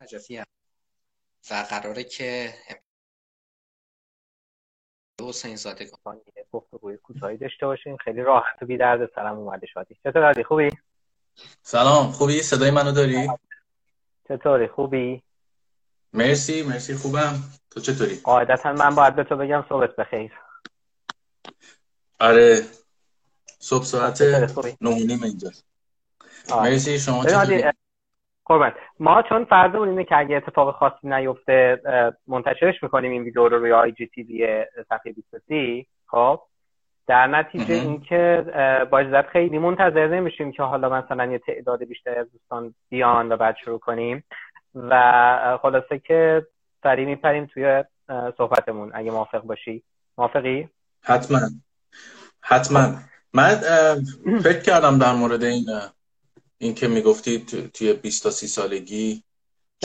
نجفی و قراره که حسین زاده گفتگوی کوتاهی داشته باشیم. خیلی راحت و بی درد سرم اومده شادی. چطور خوبی؟ سلام. خوبی؟ صدای منو داری؟ چطوری؟ خوبی؟ مرسی. مرسی. خوبم. تو چطوری؟ قاعدتا من باید به تو بگم صبحت بخیر. آره. صبح ساعت نیم اینجا مرسی. شما چطوری؟ قربان ما چون فرضمون اینه که اگه اتفاق خاصی نیفته منتشرش می‌کنیم این ویدیو رو روی آی جی تی وی صفحه 23 خب؟ در نتیجه اینکه با اجازت خیلی منتظر نمیشیم که حالا مثلا یه تعداد بیشتری از دوستان بیان و بعد شروع کنیم و خلاصه که سریع میپریم توی صحبتمون. اگه موافق باشی. موافقی؟ حتما. حتما. من فکر کردم در مورد این این که می‌گفتی توی 20 تا 30 سالگی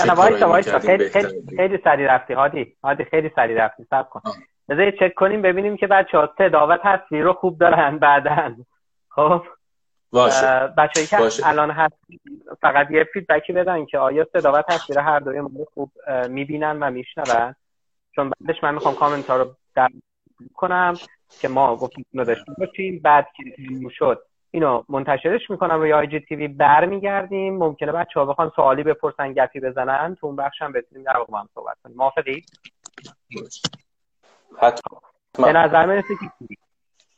نه وایسا وایسا خیلی خیلی خیلی سری رفتی هادی. هادی خیلی سری رفتی. صبر کن. بذار چک کنیم ببینیم که بچه ها و تصویر رو خوب دارن بعدا خب؟ باشه. بچه‌ای که باشه. الان هست فقط یه فیدبکی بدن که آیا صدا و تصویر هر دوی ما خوب می‌بینن و میشنون. چون بعدش من می‌خوام کامنت ها رو در کنم که ما گفتیم داشته باشیم بعد که شد اینو منتشرش می‌کنم روی آی جی تیوی برمیگردیم. ممکنه بچه ها بخوان سوالی بپرسن گپی بزنن تو اون بخش هم بتونیم در واقع هم صحبت کنیم. موافقی؟ به نظر می‌رسه که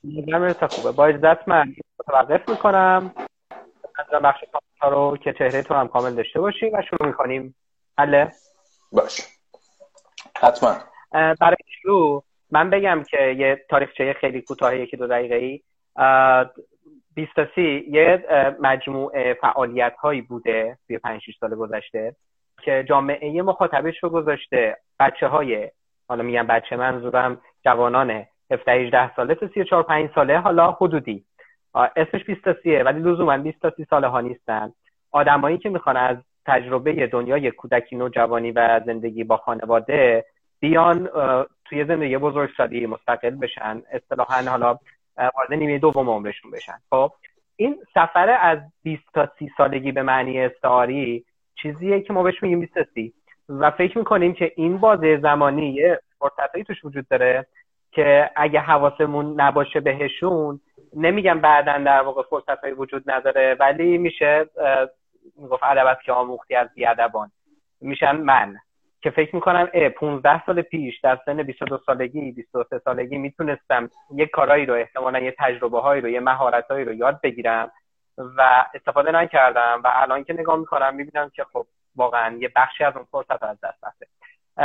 نظر می‌رسه خوبه. با اجازت من متوقف می‌کنم. از بخش رو که چهره تو هم کامل داشته باشیم و شروع می‌کنیم. حله باش حتما. برای شروع من بگم که یه تاریخچه خیلی کوتاه یکی دو دقیقه ای بیستاسی یه مجموعه فعالیت هایی بوده توی 5 6 سال گذشته که جامعه مخاطبش رو گذاشته. بچه های حالا میگم بچه منظورم جوانان 17 18 ساله تا 34 5 ساله حالا حدودی. اسمش بیستاسیه ولی لزوما 20 تا 30 ساله ها نیستن. آدمایی که می‌خوان از تجربه دنیای کودکی نوجوانی و زندگی با خانواده بیان توی زندگی بزرگسالی مستقل بشن. اصطلاحا حالا وارد نیمه دوم عمرشون بشن. خب این سفر از 20 تا 30 سالگی به معنی استعاری چیزیه که ما بهش میگیم 20 سی. و فکر می‌کنیم که این بازه زمانی یه فرصتایی توش وجود داره که اگه حواسمون نباشه بهشون نمیگم بعدا در واقع فرصتهایی وجود نداره ولی میشه گفت ادب که آموختی از بیادبان. میشن من. که فکر می‌کنم اه 15 سال پیش در سن 22 سالگی 23 سالگی می‌تونستم یه کارایی رو احتمالا یه تجربه هایی رو یه مهارت هایی رو یاد بگیرم و استفاده نکردم و الان که نگاه می‌کنم می‌بینم که خب واقعا یه بخشی از اون فرصت از دست رفته.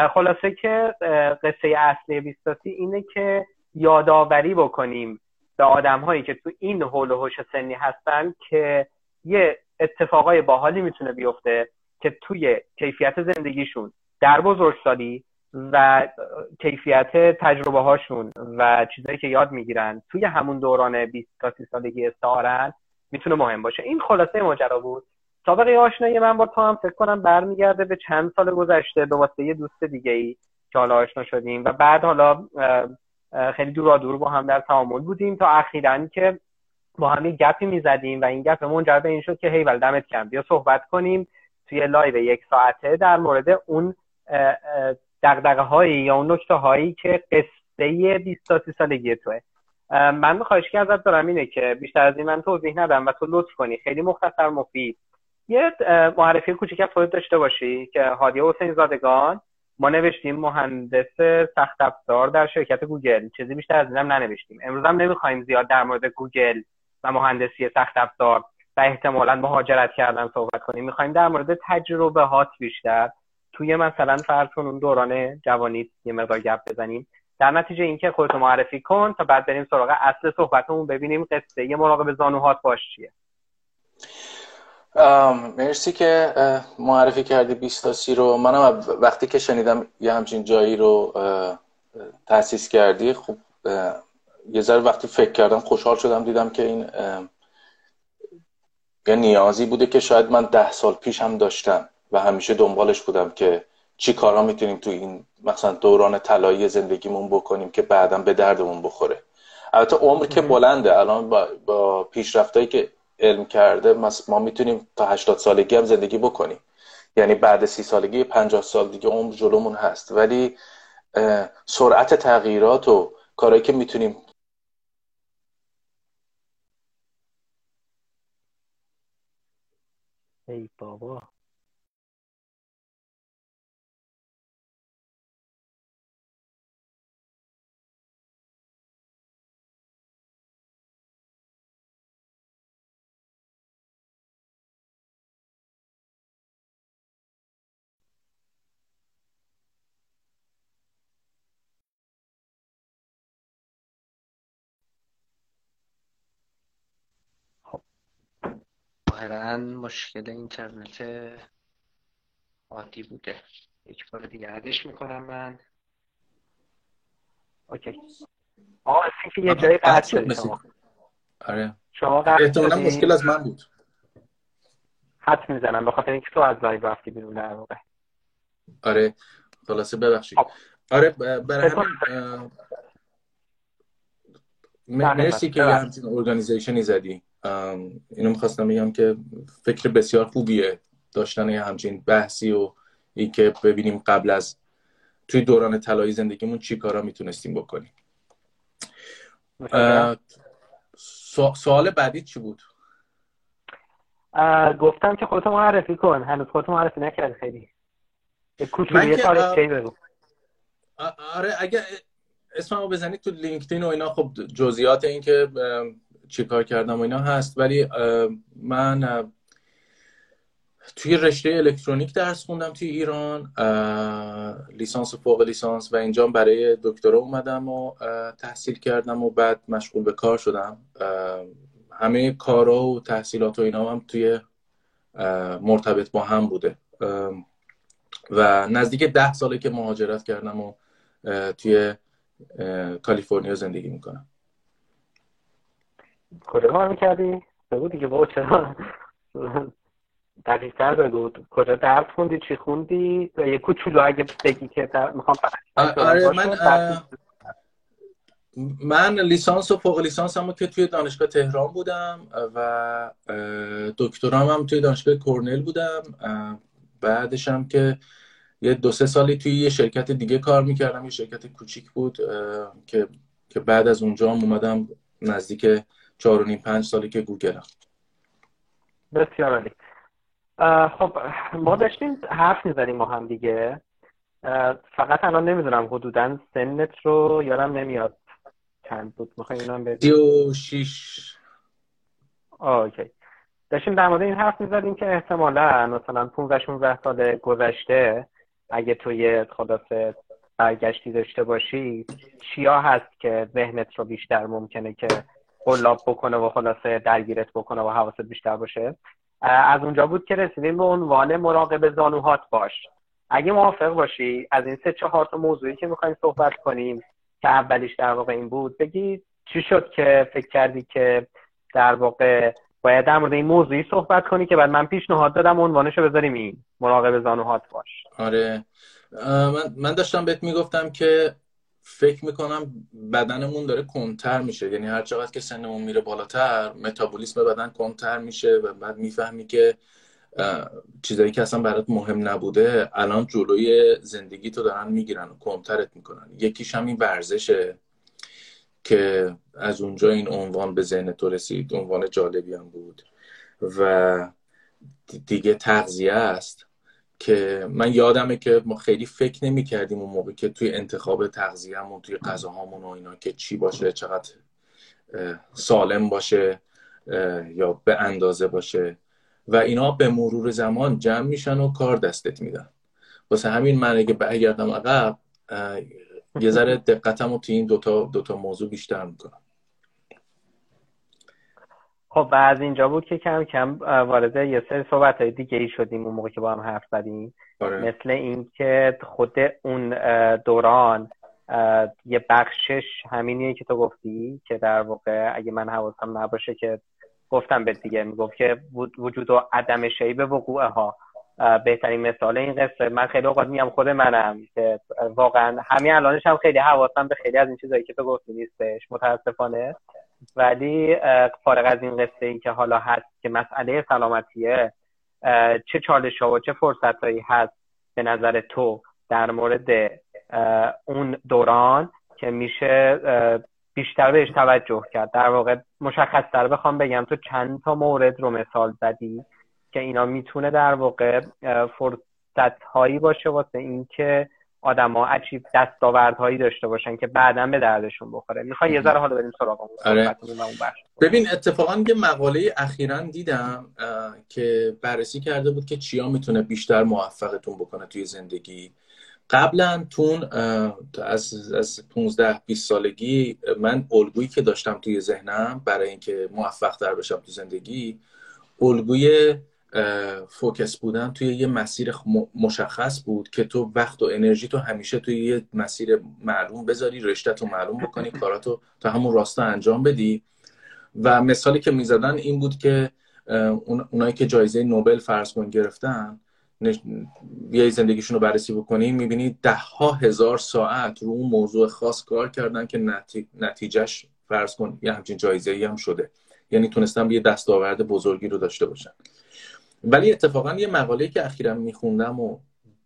خلاصه که قصه اصلی بیستاسی اینه که یادآوری بکنیم به آدم هایی که تو این حول و حوش سنی هستن که یه اتفاقای باحالی می‌تونه بیفته که توی کیفیت زندگیشون در بزرگسالی و کیفیت تجربه هاشون و چیزایی که یاد می‌گیرن توی همون دوران 20 تا 30 سالگی استعارن می‌تونه مهم باشه. این خلاصه ماجرا بود. سابقه آشنایی من با تو هم فکر کنم برمیگرده به چند سال گذشته به واسطه یه دوست دیگه ای که حالا آشنا شدیم و بعد حالا خیلی دورا دور با هم در تعامل بودیم تا اخیرا که با هم یه گپی می‌زدیم و این گپ منجر به این شد که هی دمت گرم بیا صحبت کنیم توی live یک ساعته در مورد اون دغدغه هایی یا اون نکته هایی که قصه 20 تا 30 سالگی توه. من خواهشی که ازت دارم اینه که بیشتر از این من توضیح ندم و تو لطف کنی. خیلی مختصر مفید. یه معرفی کوچیک از خودت داشته باشی که هادی حسین زادگان. ما نوشتیم مهندس سخت افزار در شرکت گوگل. چیزی بیشتر از اینم ننوشتیم. امروز هم نمی‌خوایم زیاد در مورد گوگل و مهندسی سخت افزار و احتمالا مهاجرت کردن صحبت کنیم. می‌خوایم در مورد تجربه هات بیشتر توی مثلا فرض اون دوران جوانی یه مقدار گپ بزنیم. در نتیجه اینکه خودتو معرفی کن تا بعد بریم سراغ اصل صحبتمون ببینیم قصه یه مراقب زانوهات باش چیه. مرسی که معرفی کردی بیستاسی رو. منم وقتی که شنیدم یه همچین جایی رو تاسیس کردی خب یه ذره وقتی فکر کردم خوشحال شدم دیدم که این یه نیازی بوده که شاید من ده سال پیش هم داشتم. و همیشه دنبالش بودم که چی کارا می‌تونیم تو این مثلا دوران طلایی زندگیمون بکنیم که بعدا به دردمون بخوره. البته عمر که بلنده. الان با, با پیشرفتایی که علم کرده ما می‌تونیم تا 80 سالگی هم زندگی بکنیم. یعنی بعد سی سالگی پنجاه سال دیگه عمر جلومون هست. ولی سرعت تغییرات و کارهایی که می‌تونیم ای بابا. ظاهرا مشکل اینترنت عادی بوده. یک بار دیگه add ش می‌کنم من. okay. آه که یه جایی قطع شد شما. آره. شما قطع مشکل از من بود. حدس می‌زنم به خاطر اینکه تو از live رفتی بیرون در واقع. آره خلاصه ببخشید. خب. آره برای همین مرسی که یه همچین ارگانیزیشنی زدی. اینو می‌خواستم بگم که فکر بسیار خوبیه داشتن یه همچین بحثی و این که ببینیم قبل از توی دوران طلایی زندگیمون چی کارا می‌تونستیم بکنیم. سوال بعدی چی بود؟ گفتم که خودتو معرفی کن. هنوز خودتو معرفی نکرد خیلی. کوچولی تاریخ بگو؟ آره اگه اسممو بزنید تو لینکدین و اینا خب جزئیات این که چیکار کردم و اینا هست. ولی من توی رشته الکترونیک درس خوندم توی ایران. لیسانس و فوق لیسانس و اینجا برای دکترا اومدم و تحصیل کردم و بعد مشغول به کار شدم. همه کارا و تحصیلات و اینا هم توی مرتبط با هم بوده. و نزدیک ده ساله که مهاجرت کردم و توی کالیفرنیا زندگی می‌کنم. کجا کار می‌کردی؟ بگو دیگه با چرا؟ دقیقتر بگو. کجا درس خوندی چی خوندی؟ یه کوچولو اگه بگی که می‌خوام آره من من لیسانس و فوق لیسانس هم که توی دانشگاه تهران بودم و دکترام هم توی دانشگاه کرنل بودم. بعدش هم که یه دو سه سالی توی یه شرکت دیگه کار می‌کردم یه شرکت کوچیک بود که که بعد از اونجا هم اومدم نزدیک چهار و نیم پنج سالی که گوگلم. بسیار عالی. خب ما داشتیم حرف می‌زنیم ما هم دیگه. فقط الان نمی‌دونم حدودا سنت رو یادم نمیاد چند بود. میخوایی اینم به سی و شیش اوکی داشتیم در مورد این حرف می‌زدیم که احتمالا مثلا 15 16 سال گذشته اگه توی خلاصه برگشتی داشته باشی چیا هست که ذهنت رو بیشتر ممکنه که قلاب بکنه و خلاصه درگیرت بکنه و حواست بیشتر باشه. از اونجا بود که رسیدیم به عنوان مراقب زانوهات باش. اگه موافق باشی از این سه چهار تا موضوعی که می‌خوایم صحبت کنیم که اولیش در واقع این بود بگی چی شد که فکر کردی که در واقع باید در مورد این موضوعی صحبت کنی که بعد من پیشنهاد دادم عنوانش رو بذاریم این مراقب زانوهات باش. آره. من, من داشتم بهت می‌گفتم که فکر می‌کنم بدنمون داره کنتر میشه. یعنی هر چقدر که سنمون میره بالاتر متابولیسم بدن کنتر میشه و بعد می‌فهمی که چیزایی که اصلا برات مهم نبوده الان جلوی زندگی تو دارن می‌گیرن و کنترت می‌کنن. یکیش همین ورزشه که از اونجا این عنوان به ذهن تو رسید عنوان جالبی هم بود. و دیگه تغذیه است. که من یادمه که ما خیلی فکر نمی کردیم اون موقع که توی انتخاب تغذیهمون توی غذاهامون و اینا که چی باشه چقدر سالم باشه یا به اندازه باشه. و اینا به مرور زمان جمع میشن و کار دستت میدن. واسه همین من اگه برگردم عقب یه ذره دقتم رو توی این دوتا, دوتا موضوع بیشتر می‌کنم. خب و از اینجا بود که کم کم وارد یه سری صحبت های دیگه ای شدیم اون موقع که با هم حرف زدیم. آره. مثل اینکه خود اون دوران یه بخشش همینیه که تو گفتی که در واقع اگه من حواسم نباشه که گفتم به دیگه. می‌گفت که وجود و عدم شی به وقوعه ها بهترین مثال این قصه. من خیلی اوقات میگم خود منم که واقعا همین الانش هم خیلی حواسم به خیلی از این چیزایی که تو گفتی نیستش. متاسفانه. ولی فارغ از این قصه این که حالا هست که مسئله سلامتیه چه چالش ها و چه فرصت هایی هست به نظر تو در مورد اون دوران که میشه بیشتر بهش توجه کرد؟ در واقع مشخص تر بخوام بگم تو چند تا مورد رو مثال زدی که اینا می‌تونه در واقع فرصت هایی باشه واسه اینکه آدما عجیب دستاوردهایی داشته باشن که بعدا به دردشون بخوره. می‌خوای یه ذره حالا بریم سراغ اون آره. ببین اتفاقا یه مقاله اخیرا دیدم که بررسی کرده بود که چیا می‌تونه بیشتر موفقتون بکنه توی زندگی. قبلا تون از از 15 20 سالگی من الگویی که داشتم توی ذهنم برای اینکه موفق تر بشم تو زندگی الگوی فوکس بودن توی یه مسیر مشخص بود که تو وقت و انرژی تو همیشه توی یه مسیر معلوم بذاری رشته تو معلوم بکنی کاراتو تا همون راستا انجام بدی. و مثالی که می‌زدن این بود که اونایی که جایزه نوبل فرض کن گرفتن بیای زندگیشون رو بررسی بکنی می‌بینی ده ها هزار ساعت رو اون موضوع خاص کار کردن که نتیجهش فرض کن یه همچین جایزه ای هم شده. یعنی تونستن یه دستاورد بزرگی رو داشته باشن. ولی اتفاقا یه مقاله که اخیرا میخوندم و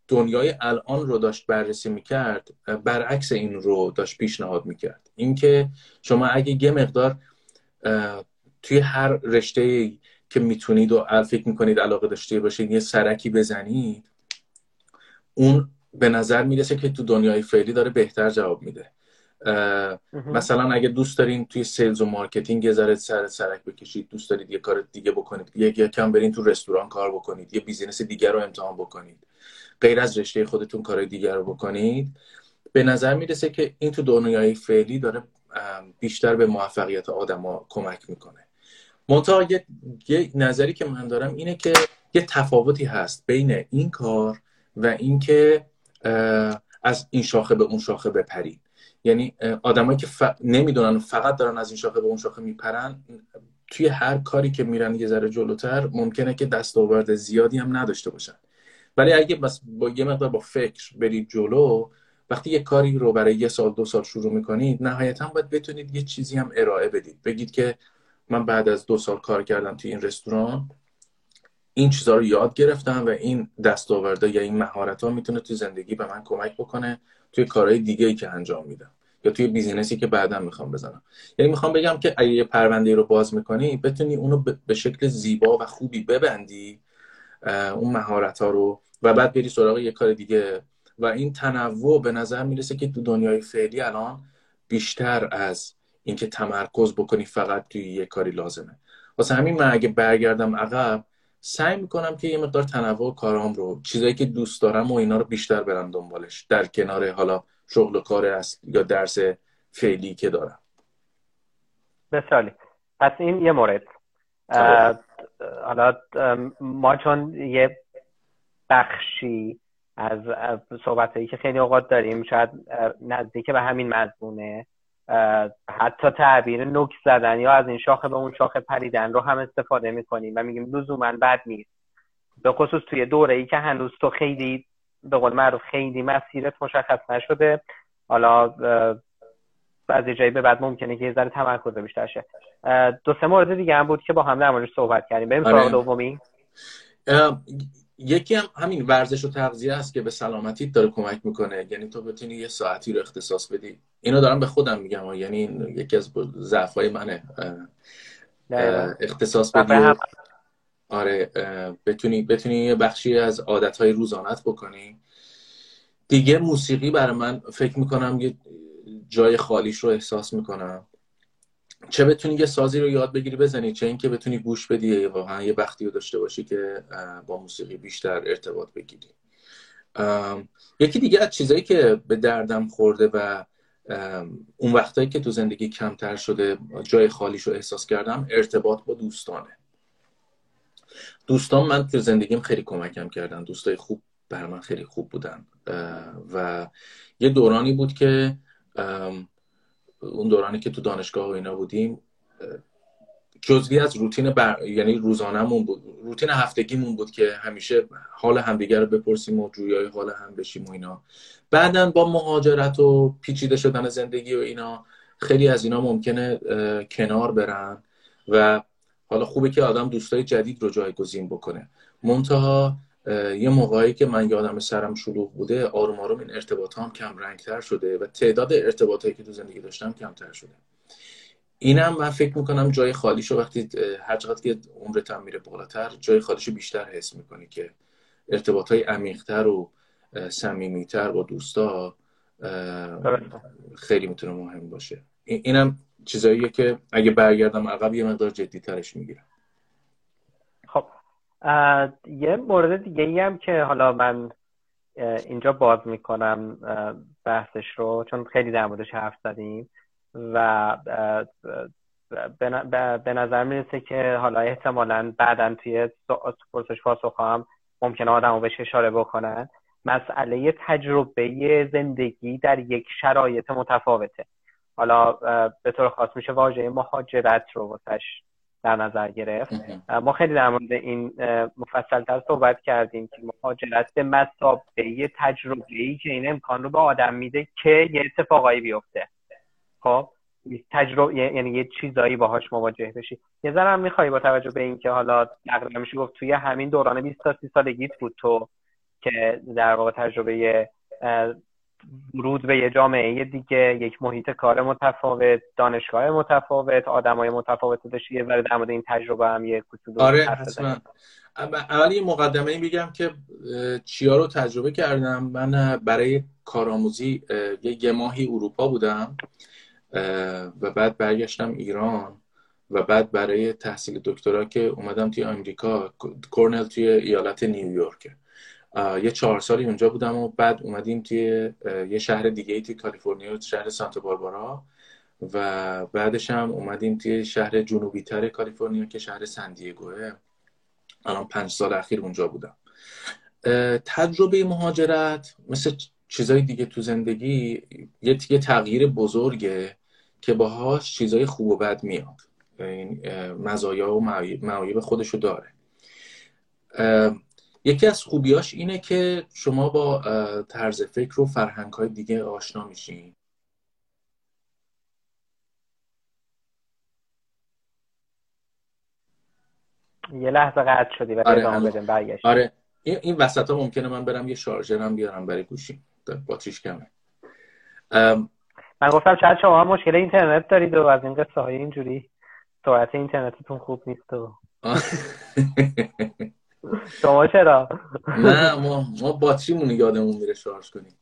دنیای الان رو داشت بررسی می‌کرد برعکس این رو داشت پیشنهاد می‌کرد. اینکه شما اگه یه مقدار توی هر رشته که می‌تونید و فکر می‌کنید علاقه داشته باشید یه سرکی بزنید اون به نظر می‌رسه که تو دنیای فعلی داره بهتر جواب میده. مثلا اگه دوست دارین توی sales و marketing یه ذره سر سرک بکشید دوست دارید یه کار دیگه بکنید. یه کم برین تو رستوران کار بکنید. یه business دیگر رو امتحان بکنید. غیر از رشته خودتون کارهای دیگر رو بکنید. به نظر می‌رسه که این تو دنیای فعلی داره بیشتر به موفقیت آدما کمک می‌کنه. منتها یه،, یه نظری که من دارم اینه که یه تفاوتی هست بین این کار و اینکه از این شاخه به اون شاخه بپرید. یعنی آدمایی که ف... نمی‌دونن فقط دارن از این شاخه به اون شاخه میپرن توی هر کاری که میرن یه ذره جلوتر ممکنه که دستاورد زیادی هم نداشته باشن. ولی اگه بس با یه مقدار با فکر برید جلو وقتی یه کاری رو برای یه سال دو سال شروع می‌کنید نهایتا باید بتونید یه چیزی هم ارائه بدید. بگید که من بعد از دو سال کار کردم توی این رستوران این چیزها رو یاد گرفتم و این دستاورده یا این مهارت ها می‌تونه توی زندگی به من کمک بکنه توی کارهای دیگه ای که انجام میدم یا توی بیزینسی که بعدا می‌خوام بزنم. یعنی می‌خوام بگم که اگه یه پرونده رو باز می‌کنی بتونی اونو به شکل زیبا و خوبی ببندی اون مهارت ها رو و بعد بری سراغ یه کار دیگه. و این تنوع به نظر می‌رسه که تو دنیای فعلی الان بیشتر از اینکه تمرکز بکنی فقط توی یه کاری لازمه. واسه همین من اگه برگردم عقب سعی می‌کنم که یه مقدار تنوع کارام رو چیزایی که دوست دارم و اینا رو بیشتر برم دنبالش در کنار حالا شغل و کار است یا درس فعلی که دارم. بسیاری پس این یه مورد. حالا ما چون یه بخشی از صحبت هایی که خیلی اوقات داریم شاید نزدیک به همین مضمونه حتی تعبیر نوک زدن یا از این شاخه به اون شاخه پریدن رو هم استفاده می‌کنیم و میگیم لزوما بد نیست به خصوص توی دوره ای که هنوز تو خیلی به قول معروف خیلی مسیرت مشخص نشده. حالا از جایی به بعد ممکنه که یه ذره تمرکز بیشتر شه. دو سه مورد دیگه هم بود که با هم در موردش صحبت کردیم. بریم سراغ آره. دومی یکی هم همین ورزش و تغذیه است که به سلامتی داره کمک می‌کنه. یعنی تو بتونی یه ساعتی رو اختصاص بدی. اینو دارم به خودم میگم. یعنی یکی از ضعف های منه اختصاص بدی آره بتونی بتونی یه بخشی از عادت های روزانت بکنی. دیگه موسیقی برای من فکر می‌کنم یه جای خالیش رو احساس می‌کنم. چه بتونی یه سازی رو یاد بگیری بزنی چه اینکه بتونی گوش بدی واقعا یه وقتی رو داشته باشی که با موسیقی بیشتر ارتباط بگیری. یکی دیگه از چیزایی که به دردم خورده و اون وقتایی که تو زندگی کمتر شده جای خالیش رو احساس کردم ارتباط با دوستانه. دوستان من تو زندگیم خیلی کمکم کردن دوستای خوب بر من خیلی خوب بودن. و یه دورانی بود که اون دورانی که تو دانشگاه و اینا بودیم جزوی از روتین بر... یعنی روزانهمون بود. روتین هفتگیمون بود که همیشه حال همدیگر رو بپرسیم و جویای حال هم بشیم و اینا. بعدا با مهاجرت و پیچیده شدن زندگی و اینا خیلی از اینا ممکنه کنار برن و حالا خوبه که آدم دوستای جدید رو جایگزین بکنه. منتها یه موقعی که من یادم سرم شلوغ بوده آروم آروم این ارتباط هم کم رنگتر شده و تعداد ارتباطایی که تو زندگی داشتم کمتر شده. اینم من فکر می‌کنم جای خالیشو وقتی هر چقدر که عمرت میره بالاتر جای خالیشو بیشتر حس می‌کنی که ارتباط های عمیقتر و صمیمیتر با دوستا خیلی می‌تونه مهم باشه. اینم چیزاییه که اگه برگردم عقب یه مقدار جدی ترش می‌گیرم. یه مورد دیگه ای هم که حالا من اینجا باز می‌کنم بحثش رو چون خیلی در موردش حرف زدیم و به نظر می‌رسه که حالا احتمالا بعدا توی پرسش پاسخ هم ممکنه آدم بهش اشاره بکنن. مسئله تجربه زندگی در یک شرایط متفاوته. حالا به طور خاص میشه واژه مهاجرت رو واسش در نظر گرفت. ما خیلی در مورد این مفصلتر صحبت کردیم که مهاجرت به مسابقه تجربه ای که این امکان رو به آدم میده که یه اتفاقایی بیفته. خب؟ تجربه یعنی یه چیزایی باهاش مواجه بشی. یه ذره هم می‌خوای با توجه به اینکه حالا تقریبا میشه گفت توی همین دوران 20 تا 30 سالگیت بود تو که در واقع تجربه ورود به یه جامعه دیگه یک محیط کار متفاوت دانشگاه متفاوت آدمای متفاوت داشتی یه در مورد این تجربه هم یه کوچولو آره حتما. اول یه مقدمه این بگم که چیا رو تجربه کردم. من برای کارآموزی یه ماهی اروپا بودم و بعد برگشتم ایران و بعد برای تحصیل دکترا که اومدم توی آمریکا کورنل توی ایالت نیویورک یه چهار سالی اونجا بودم و بعد اومدیم توی یه شهر دیگه توی کالیفرنیا شهر سانتا باربارا. و بعدش هم اومدیم توی شهر جنوبی تر کالیفرنیا که شهر سندیگوه الان پنج سال اخیر اونجا بودم. تجربه مهاجرت مثل چیزای دیگه تو زندگی یه تغییر بزرگه که باهاش چیزای خوب و بد میاد. این مزایا و معایب خودشو داره. یکی از خوبیاش اینه که شما با طرز فکر و فرهنگ های دیگه آشنا میشین. یه لحظه قطع شدی ولی آره برگشت. آره این وسط ها ممکنه من برم یه شارژرم بیارم برای گوشی باتریش کمه. من گفتم شاید شما مشکل اینترنت دارید و از این قصه های اینجوری سرعت اینترنتتون خوب نیست و شما چرا؟ نه ما ما باتریمون یادمون میره شارژ کنیم.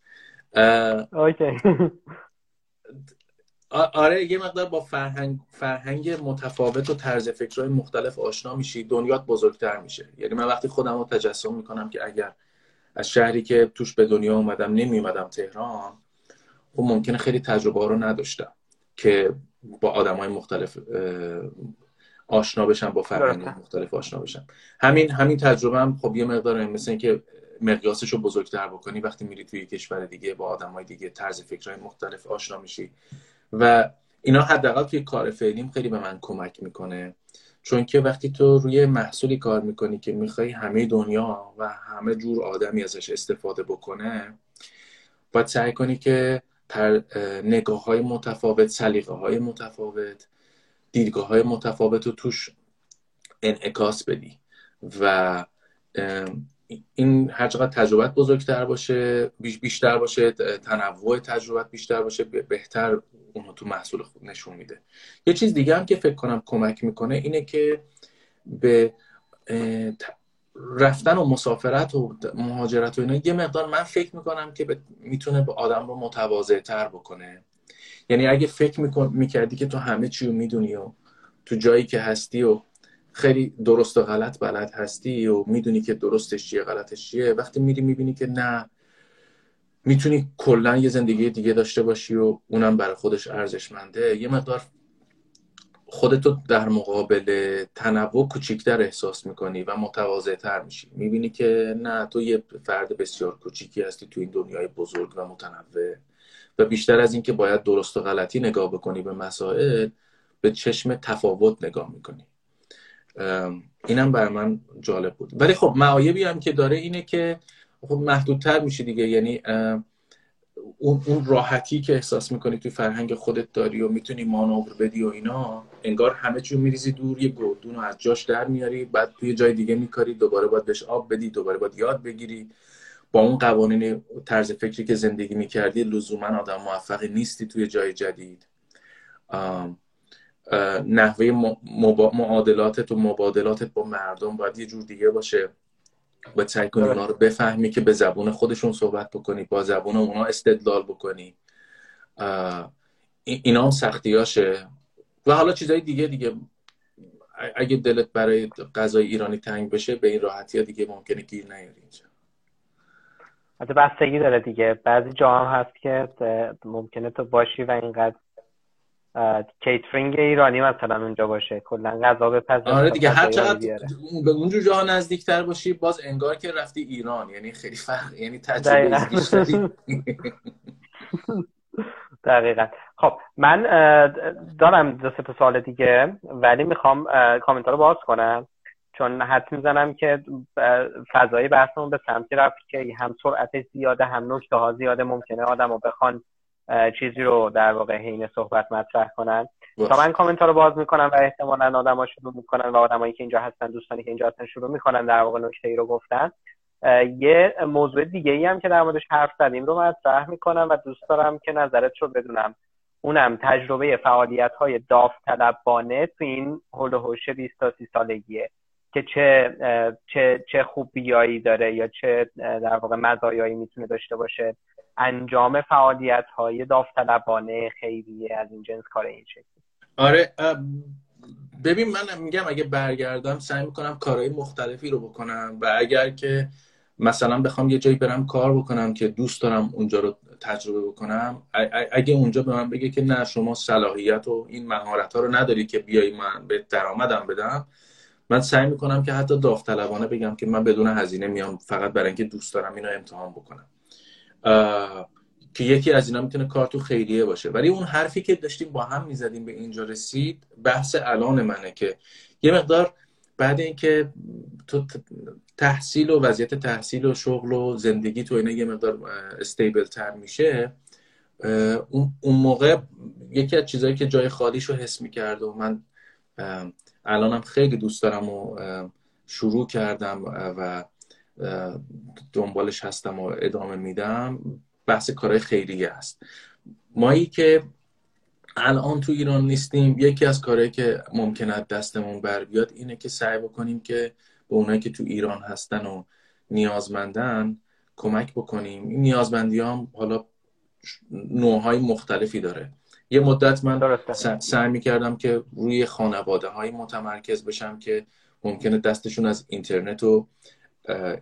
اوکی. آره یه مقدار با فرهنگ فرهنگ متفاوت و طرز فکرهای مختلف آشنا میشی. دنیات بزرگتر میشه. یعنی من وقتی خودم رو تجسم می‌کنم که اگر از شهری که توش به دنیا اومدم نمیومدم تهران خب ممکنه خیلی تجربه رو نداشتم که با آدم های مختلف آشنا بشم با فرهنگ مختلف آشنا بشم. همین همین تجربه هم خب یه مقدار مثل اینکه مقیاسش رو بزرگتر بکنی وقتی میری توی کشور دیگه با آدم های دیگه طرز فکرهای مختلف آشنا میشی. و اینا حداقل توی کار فعلیم خیلی به من کمک می‌کنه. چون که وقتی تو روی محصولی کار می‌کنی که می‌خوای همه دنیا و همه جور آدمی ازش استفاده بکنه باید سعی کنی که نگاه های متفاوت سلیقه های متفاوت دیدگاه های متفاوت رو توش انعکاس بدی. و این هر چقدر تجربت بزرگتر باشه بیشتر باشه تنوع تجربت بیشتر باشه بهتر اونو تو محصول خود نشون میده. یه چیز دیگه هم که فکر کنم کمک می‌کنه اینه که به رفتن و مسافرت و مهاجرت و اینا یه مقدار من فکر می‌کنم که می‌تونه به آدم رو متواضع تر بکنه. یعنی اگه فکر می‌کردی که تو همه چی رو می‌دونی و تو جایی که هستی و خیلی درست و غلط بلد هستی و می‌دونی که درستش چیه غلطش چیه وقتی میری می‌بینی که نه می‌تونی کلا یه زندگی دیگه داشته باشی و اونم برای خودش ارزشمنده. یه مقدار خودتو در مقابل تنوع کوچیکتر احساس می‌کنی و متواضع تر میشی. می‌بینی که نه تو یه فرد بسیار کوچیکی هستی تو این دنیای بزرگ و متنوع. و بیشتر از اینکه باید درست و غلطی نگاه بکنی به مسائل به چشم تفاوت نگاه می‌کنی. اینم بر من جالب بود. ولی خب معایبی هم که داره اینه که خب محدودتر میشه دیگه. یعنی اون, اون راحتی که احساس می‌کنی توی فرهنگ خودت داری و می‌تونی مانور بدی و اینا انگار همه چیو میریزی دور یه گردون رو از جاش در میاری بعد توی جای دیگه میکاری دوباره باید بهش آب بدی دوباره باید یاد بگیری. با اون قوانین طرز فکری که زندگی می‌کردی لزوما آدم موفقی نیستی توی جای جدید. نحوه معادلاتت و مبادلاتت با مردم باید یه جور دیگه باشه و سعی کنی اونا رو بفهمی که به زبون خودشون صحبت بکنی با زبون اونا استدلال بکنی. اینا هم سختیاشه و حالا چیزای دیگه دیگه اگه دلت برای غذای ایرانی تنگ بشه به این راحتی ها دیگه ممکنه گیر نیاری اینجا. حتی بستگی داره دیگه. بعضی جا هم هست که ممکنه تو باشی و اینقدر کیترینگ ایرانی مثلا اونجا باشه. کلا غذا بپزه آره دیگه هر چقدر به اونجور جاها نزدیکتر باشی باز انگار که رفتی ایران. یعنی خیلی فرق یعنی تجربه دقیقا. خب من دارم دو سه سوال دیگه ولی می‌خوام کامنت رو باز کنم. چون حد می‌زنم که فضای بحثمون به سمتی رفت که هم سرعت زیاده هم نکته ها زیاده. ممکنه آدم رو بخوان چیزی رو در واقع حین صحبت مطرح کنن. تا من کامنت ها رو باز می‌کنم و احتمالا آدم ها شروع می‌کنن و آدمایی که اینجا هستن دوستانی که اینجا هستن شروع می‌کنن در واقع نکته ای رو گفتن. یه موضوع دیگه ای هم که در موردش حرف زدیم رو مطرح می‌کنم و دوست دارم که نظرت رو بدونم. اونم تجربه فعالیت های داوطلبانه تو این هول و 20 تا 30 سالگیه. که چه چه چه خوبیایی داره یا چه در واقع مزایایی می‌تونه داشته باشه. انجام فعالیت های داوطلبانه خیریه از این جنس کار این شکلی آره ببین من میگم اگه برگردم سعی می‌کنم کارهای مختلفی رو بکنم و اگر که مثلا بخوام یه جایی برم کار بکنم که دوست دارم اونجا رو تجربه بکنم اگه اونجا به من بگه که نه شما صلاحیت و این مهارت ها رو نداری که بیای من به درآمدم بدم من سعی می‌کنم که حتی داوطلبانه بگم که من بدون هزینه میام فقط برای اینکه دوست دارم اینو امتحان بکنم. که یکی از اینا می‌تونه کار تو خیریه باشه. ولی اون حرفی که داشتیم با هم می‌زدیم به اینجا رسید بحث الان منه که یه مقدار بعد اینکه تو تحصیل و وضعیت تحصیل و شغل و زندگی تو اینا یه مقدار استیبل تر میشه اون موقع یکی از چیزهایی که جای خالیش رو حس می‌کرد و من الانم خیلی دوست دارم و شروع کردم و دنبالش هستم و ادامه میدم. بحث کارهای خیریه است. مایی که الان تو ایران نیستیم یکی از کارهایی که ممکنه دستمون بر بیاد اینه که سعی بکنیم که به اونایی که تو ایران هستن و نیازمندن کمک بکنیم. این نیازمندی هم حالا نوعهای مختلفی داره. یه مدت من سعی می‌کردم که روی خانواده های متمرکز بشم که ممکنه دستشون از اینترنت و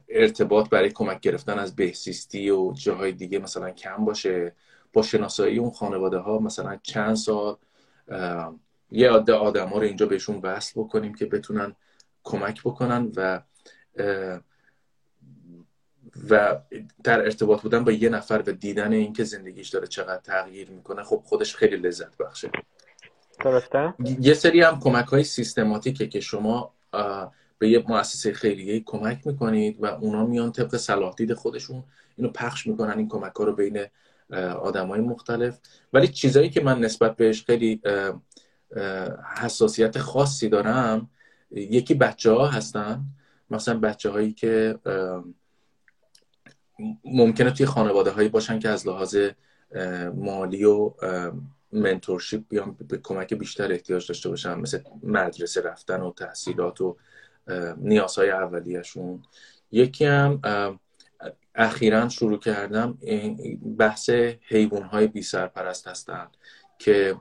ارتباط برای کمک گرفتن از بهسیستی و جاهای دیگه مثلا کم باشه. با شناسایی اون خانواده ها مثلا چند سال یه عده آدم ها رو اینجا بهشون وصل بکنیم که بتونن کمک بکنن و و در ارتباط بودن با یه نفر و دیدن اینکه زندگیش داره چقدر تغییر می‌کنه خب خودش خیلی لذت بخشه. درسته؟ یه سری هم کمک های سیستماتیکه که شما به یه مؤسسه خیریه کمک می‌کنید و اونا میان طبق صلاح دید خودشون اینو پخش می‌کنن این کمک ها رو بین آدم های مختلف. ولی چیزایی که من نسبت بهش خیلی حساسیت خاصی دارم یکی بچه ها هستن مثلا بچه هایی که ممکنه توی خانواده هایی باشن که از لحاظ مالی و منتورشیپ بیان به کمک بیشتر احتیاج داشته باشن مثل مدرسه رفتن و تحصیلات و نیازهای اولیهشون. یکی هم اخیرا شروع کردم بحث حیوان های بی سرپرست هستن که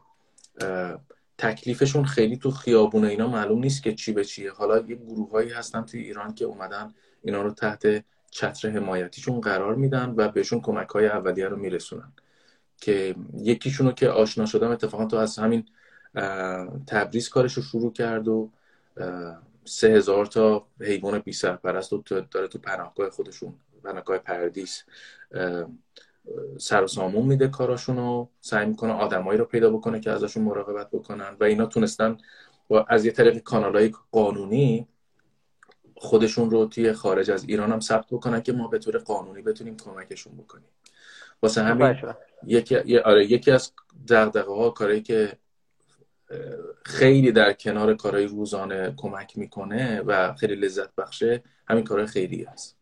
تکلیفشون خیلی تو خیابون اینا معلوم نیست که چی به چیه. حالا یه گروه هایی هستن توی ایران که اومدن اینا رو تحت چتر حمایتیشون قرار میدن و بهشون کمک های اولیه رو میرسونن. که یکیشونو که آشنا شدم اتفاقا تو از همین تبریز کارش رو شروع کرد و سه هزار تا حیوان بی سرپرست رو داره تو پناهگاه خودشون پناهگاه پردیس. سر و سامون میده کاراشون رو سعی می‌کنه آدمایی رو پیدا بکنه که ازشون مراقبت بکنن و اینا تونستن با از یه طریق کانال های قانونی خودشون رو توی خارج از ایران هم ثبت بکنن که ما به طور قانونی بتونیم کمکشون بکنیم. واسه همین یکی آره یکی از دغدغه ها کاری که خیلی در کنار کارهای روزانه کمک می‌کنه و خیلی لذت بخشه همین کارهای خیلی هست.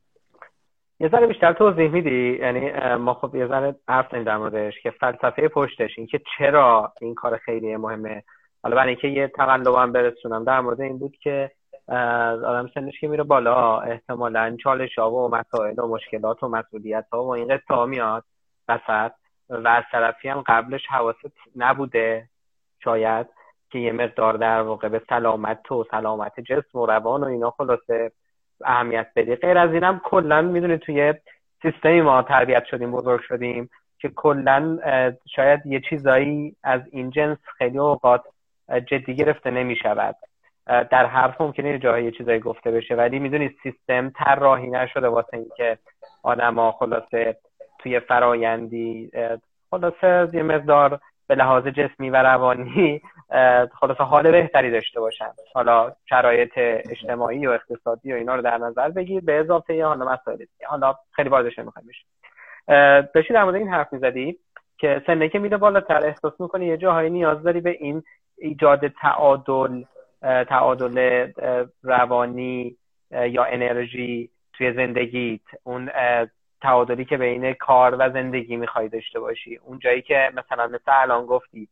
یه ذره بیشتر توضیح میدی؟ یعنی ما خب یه ذره حرف در موردش که فلسفه پشتش اینکه چرا این کار خیلی مهمه. حالا برای اینکه یه تقلبم برسونم در مورد این بود که آدم سنش که میره بالا. احتمالا چالش ها و مسائل و مشکلات و مسئولیت ها و این قصه میاد وسط. و از طرفی هم قبلش حواست نبوده. شاید که یه مقدار در واقع به سلامت و سلامت جسم و روان و اینا خلاصه اهمیت بدی غیر از اینم کلا می‌دونید توی سیستمی ما تربیت شدیم بزرگ شدیم که کلا شاید یه چیزایی از این جنس خیلی اوقات جدی گرفته نمی شود در حرف ممکنه جایی یه چیزایی گفته بشه ولی می‌دونید سیستم طراحی نشده واسه اینکه آدما خلاصه توی فرایندی خلاصه یه مقدار به لحاظ جسمی و روانی خلاصه حال بهتری داشته باشن. حالا شرایط اجتماعی و اقتصادی و اینا رو در نظر بگیر به اضافه یه حالا مسائل حالا خیلی واردش نمی‌خوایم بشیم. داشتی در مورد این حرف می‌زدی که سنه که میره بالاتر احساس می‌کنی یه جاهایی نیاز داری به این ایجاد تعادل تعادل روانی یا انرژی توی زندگیت. اون تعادلی که بین کار و زندگی می‌خوای داشته باشی. اون جایی که مثلا مثل الان گفتی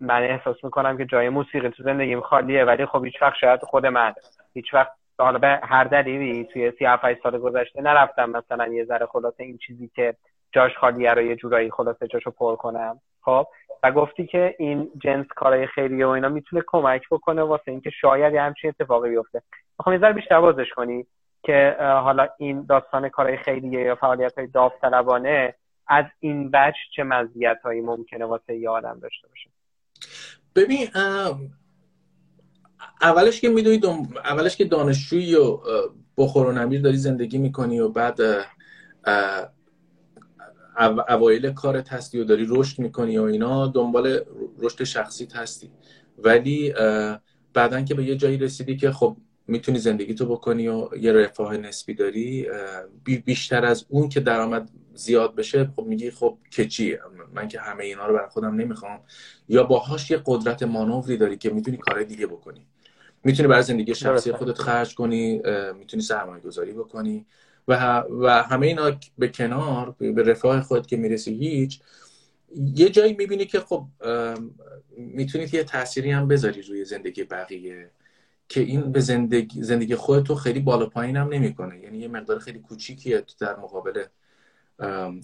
من احساس می‌کنم که جای موسیقی تو زندگیم خالیه ولی خب هیچ وقت شاید خود من هیچ وقت حالا به هر دلیلی توی سی سال گذشته نرفتم مثلا یه ذره خلاصه این چیزی که جاش خالیه رو یه جورایی خلاصه جاشو پر کنم. خب و گفتی که این جنس کارهای خیریه و اینا می‌تونه کمک بکنه واسه اینکه شاید یه همچین اتفاقی بیفته. می‌خوام یه ذره بیشتر بازش کنی که حالا این داستان کارهای خیریه یا فعالیت های داوطلبانه از این وجه چه مزیت هایی ممکنه واسه یه آدم داشته باشه؟ ببین اولش که می‌دونی اولش که دانشجویی و بخور و نمیر داری زندگی می‌کنی و بعد اوایل کارت هستی و داری رشد می‌کنی و اینا دنبال رشد شخصی هستی. ولی بعدا که به یه جایی رسیدی که خب می‌تونی زندگی تو بکنی و یه رفاه نسبی داری بیشتر از اون که درآمد زیاد بشه خب میگی خب که من که همه اینا رو برای خودم نمی‌خوام. یا باهاش یه قدرت مانوری داری که می‌تونی کارهای دیگه بکنی. می‌تونی برای زندگی شخصی خودت خرج کنی می‌تونی سرمایه گذاری بکنی. و, و همه اینا به کنار به رفاه خود که می‌رسی هیچ یه جایی می‌بینی که خب می‌تونید یه تأثیری هم بذاری روی زندگی بقیه که این به زندگی زندگی خودتو خیلی بالا پایین هم نمی‌کنه. یعنی یه مقدار خیلی کوچیکیه در مقابل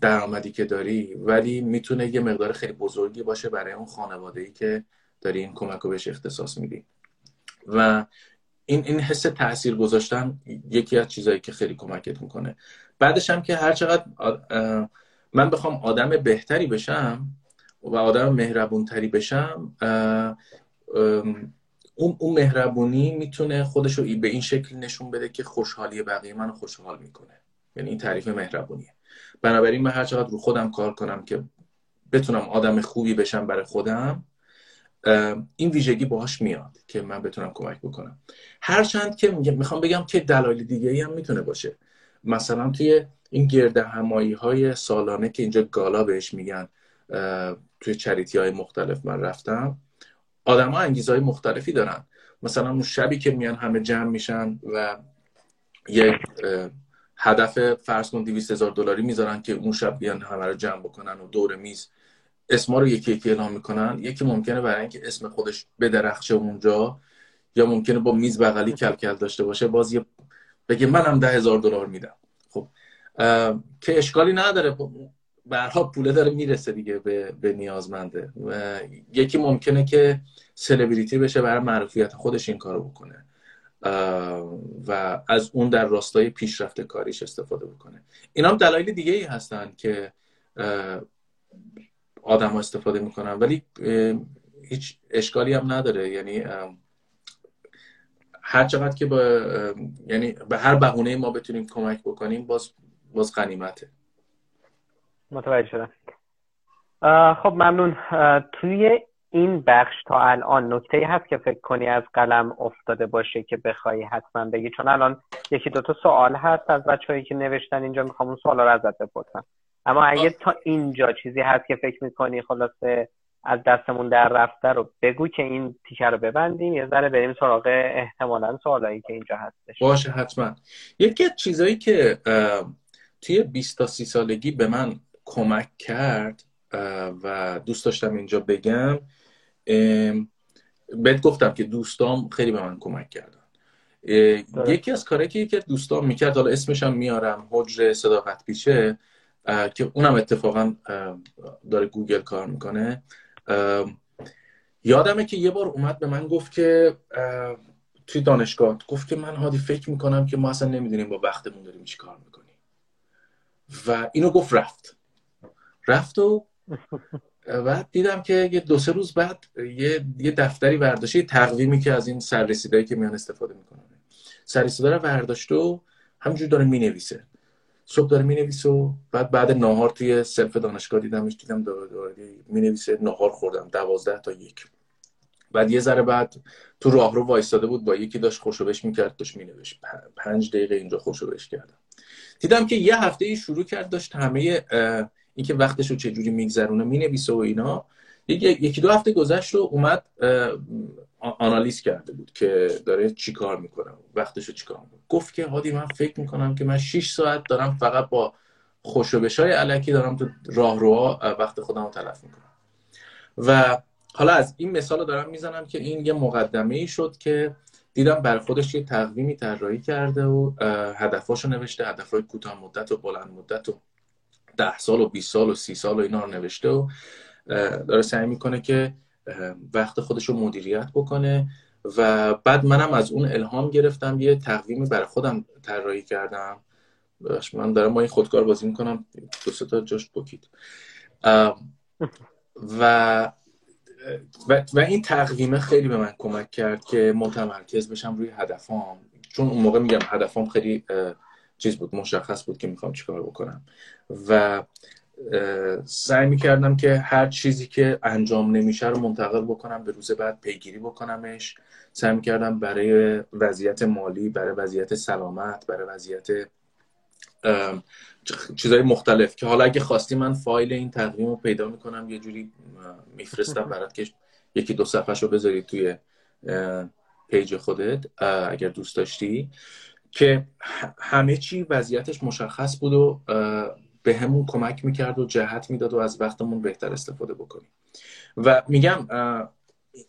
درآمدی که داری ولی می‌تونه یه مقدار خیلی بزرگی باشه برای اون خانواده ای که داری این کمک رو بهش اختصاص میدی. و این این حس تاثیر گذاشتن یکی از چیزهایی که خیلی کمکت می‌کنه. بعدش هم که هر چقدر من بخوام آدم بهتری بشم و آدم مهربونتری بشم اون اون مهربونی می‌تونه خودش رو به این شکل نشون بده که خوشحالی بقیه منو خوشحال می‌کنه. یعنی این تعریف مهربونیه. بنابراین من هر چقدر رو خودم کار کنم که بتونم آدم خوبی بشم برای خودم این ویژگی باهاش میاد که من بتونم کمک بکنم. هرچند که می‌خوام بگم که دلایل دیگه هم می‌تونه باشه. مثلا توی این گرد همایی های سالانه که اینجا گالا بهش میگن توی چریتی های مختلف من رفتم آدم ها انگیزه های مختلفی دارن. مثلا اون شبی که میان همه جمع میشن و یک هدف فرض کن 200 هزار دلاری می‌ذارن که اون شب بیان همه رو جمع بکنن و دور میز اسما رو یکی یکی اعلام می‌کنن. یکی ممکنه برای اینکه اسم خودش بدرخشه اونجا یا ممکنه با میز بغلی کلکل داشته باشه باز یه بگه منم ده هزار دلار میدم. خب که اشکالی نداره. برها پوله داره می‌رسه دیگه به, به نیازمنده. و یکی ممکنه که سلبریتی بشه برای معرفیت خودش این کارو بکنه. و از اون در راستای پیشرفت کاریش استفاده بکنه. این هم دلایل دیگه ای هستن که آدم ها استفاده می‌کنن. ولی هیچ اشکالی هم نداره. یعنی هر چقدر که با یعنی به هر بهونه ما بتونیم کمک بکنیم باز باز غنیمته. متوجه شدم. خب ممنون. توی این بخش تا الان نکته هست که فکر کنی از قلم افتاده باشه که بخوای حتما بگی؟ چون الان یکی دوتا سوال هست از بچه هایی که نوشتن اینجا می‌خوام اون سوال رو ازت بپرسم. اما اگه تا اینجا چیزی هست که فکر می‌کنی خلاصه از دستمون در رفته رو بگو که این تیکه رو ببندیم یه ذره بریم سراغ احتمالا سوالایی که اینجا هستش. باشه حتما. یکی از چیزایی که توی 20 تا 30 سالگی به من کمک کرد و دوست داشتم اینجا بگم بهت گفتم که دوستام خیلی به من کمک کردن. یکی از کاری که یکی دوستان می‌کرد حالا اسمش هم میارم حجر صداقت پیشه که اونم اتفاقا داره گوگل کار می‌کنه. یادمه که یه بار اومد به من گفت که توی دانشگاه گفت که من هادی فکر می‌کنم که ما اصلا نمی‌دونیم با وقتمون داریم چی کار می‌کنیم. و اینو گفت رفت. رفت و بعد دیدم که یه دو سه روز بعد یه, یه دفتری برداشته یه تقویمی که از این سررسیدایی که میان استفاده می‌کنن. سررسیده رو برداشته و همینجور داره می‌نویسه. صبح داره می‌نویسه و بعد بعد ناهار توی سلف دانشگاه دیدمش دیدم داره داره می‌نویسه ناهار خوردم دوازده تا یک. بعد یه ذره بعد تو راه رو وایستاده بود با یکی داشت خوشوبش می‌کرد داشت مینوشت پنج دقیقه اینجا خوشوبش کردم. دیدم که یه هفته ای شروع کرد داشت همه اینکه وقتش رو چجوری میگذرونه می‌نویسه و اینا. یکی دو هفته گذشت و اومد آنالیز کرده بود که داره چی کار می‌کنم وقتش رو چی کار می‌کنم گفت که هادی من فکر می‌کنم که من 6 ساعت دارم فقط با خوشوبش های علکی دارم تو راهروها وقت خودم رو تلف می‌کنم. و حالا از این مثال رو دارم می‌زنم که این یه مقدمه ای شد که دیدم بر خودش یه تقویمی طراحی کرده و هدفاشو نوشته هدفهای کوتاه مدت و بلند مدت و ده سال و 20 سال و سی سال و اینا رو نوشته و داره سعی می‌کنه که وقت خودش رو مدیریت بکنه و بعد منم از اون الهام گرفتم یه تقویمی برای خودم طراحی کردم. من دارم با این خودکار بازی می‌کنم. دو تا جاش بکید. و و, این تقویمه خیلی به من کمک کرد که متمرکز بشم روی هدفام. چون اون موقع میگم هدفام خیلی چیز بود مشخص بود که می‌خوام چیکار بکنم. و سعی می‌کردم که هر چیزی که انجام نمیشه رو منتقل بکنم به روز بعد پیگیری بکنمش. سعی می‌کردم برای وضعیت مالی برای وضعیت سلامت برای وضعیت چیزهای مختلف که حالا اگه خواستی من فایل این تقویم رو پیدا می‌کنم یه جوری میفرستم برات که یکی دو صفحه رو بذاری توی پیج خودت اگر دوست داشتی. که همه چی وضعیتش مشخص بود و به همون کمک می‌کرد و جهت می‌داد و از وقتمون بهتر استفاده بکنیم. و میگم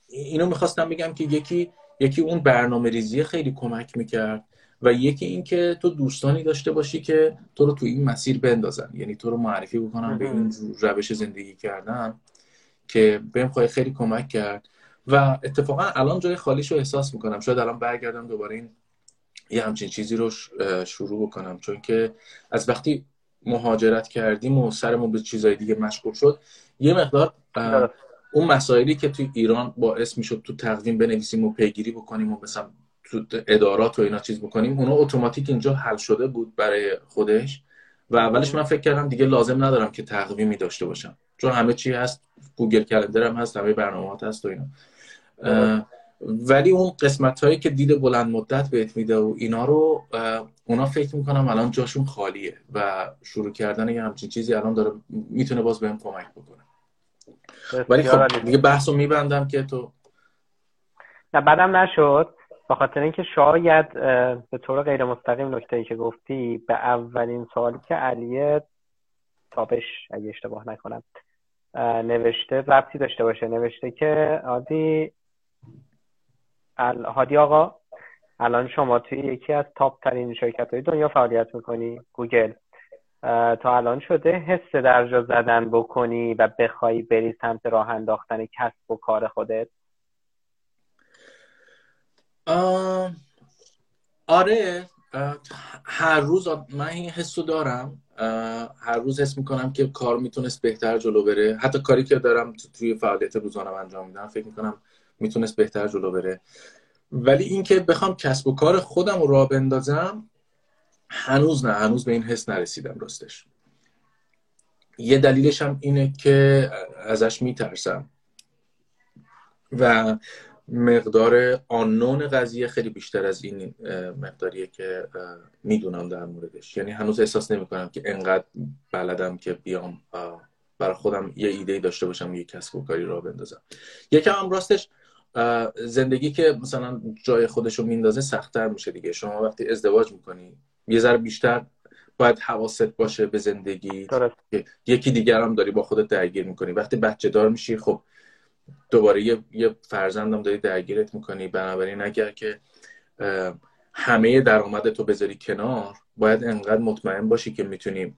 اینو می‌خواستم بگم که یکی یکی اون برنامه ریزی خیلی کمک می‌کرد و یکی این که تو دوستانی داشته باشی که تو رو تو این مسیر بندازن. یعنی تو رو معرفی بکنن به این روش زندگی کردن که بهم خواهی خیلی کمک کرد. و اتفاقا الان جای خالیش رو احساس می‌کنم. شاید الان برگردم دوباره این یه همچین چیزی رو شروع بکنم. چون که از وقتی مهاجرت کردیم و سرمون به چیزای دیگه مشغول شد. یه مقدار اون مسائلی که توی ایران باعث می‌شد تو تقویم بنویسیم و پیگیری بکنیم و مثلا تو ادارات و اینا چیز بکنیم اونا اتوماتیک اینجا حل شده بود برای خودش. و اولش من فکر کردم دیگه لازم ندارم که تقویمی داشته باشم. چون همه چی هست گوگل کلندر هم هست همه برنامه‌ها هست و اینا. ولی اون قسمت هایی که دید بلند مدت بهت میده و اینا رو اونا فکر می‌کنم الان جاشون خالیه و شروع کردن یه همچین چیزی الان داره می‌تونه باز بهم کمک بکنه. ولی خب دیگه بحث رو میبندم که تو نه بعدم نشد. به خاطر اینکه شاید به طور غیر مستقیم نکته ای که گفتی به اولین سوالی که علیه تابش اگه اشتباه نکنم نوشته ربطی داشته باشه. نوشته که عادی هادی آقا الان شما توی یکی از تاپ ترین شرکت های دنیا فعالیت می‌کنی گوگل. تا الان شده حس درجا زدن بکنی و بخوای بری سمت راه انداختن کسب و کار خودت؟ آره هر روز من این حس رو دارم هر روز حس می‌کنم که کار می‌تونست بهتر جلو بره. حتی کاری که دارم توی فعالیت روزانه انجام میدم فکر می‌کنم می‌تونست بهتر جلو بره. ولی اینکه بخوام کسب و کار خودم رو راه بندازم هنوز نه هنوز به این حس نرسیدم راستش. یه دلیلش هم اینه که ازش میترسم. و مقدار آنون قضیه خیلی بیشتر از این مقداریه که می‌دونم در موردش. یعنی هنوز احساس نمی کنم که انقدر بلدم که بیام برای خودم یه ایده داشته باشم یه کسب و کاری را بندازم. یکم هم راستش زندگی که مثلا جای خودش رو میندازه سختتر میشه دیگه. شما وقتی ازدواج می‌کنی یه ذره بیشتر باید حواست باشه به زندگی. یکی دیگر هم داری با خودت درگیر می‌کنی. وقتی بچه دار میشی خب دوباره یه, یه فرزندم داری درگیرت می‌کنی. بنابراین اگر که همه درآمد تو بذاری کنار باید انقدر مطمئن باشی که می‌تونی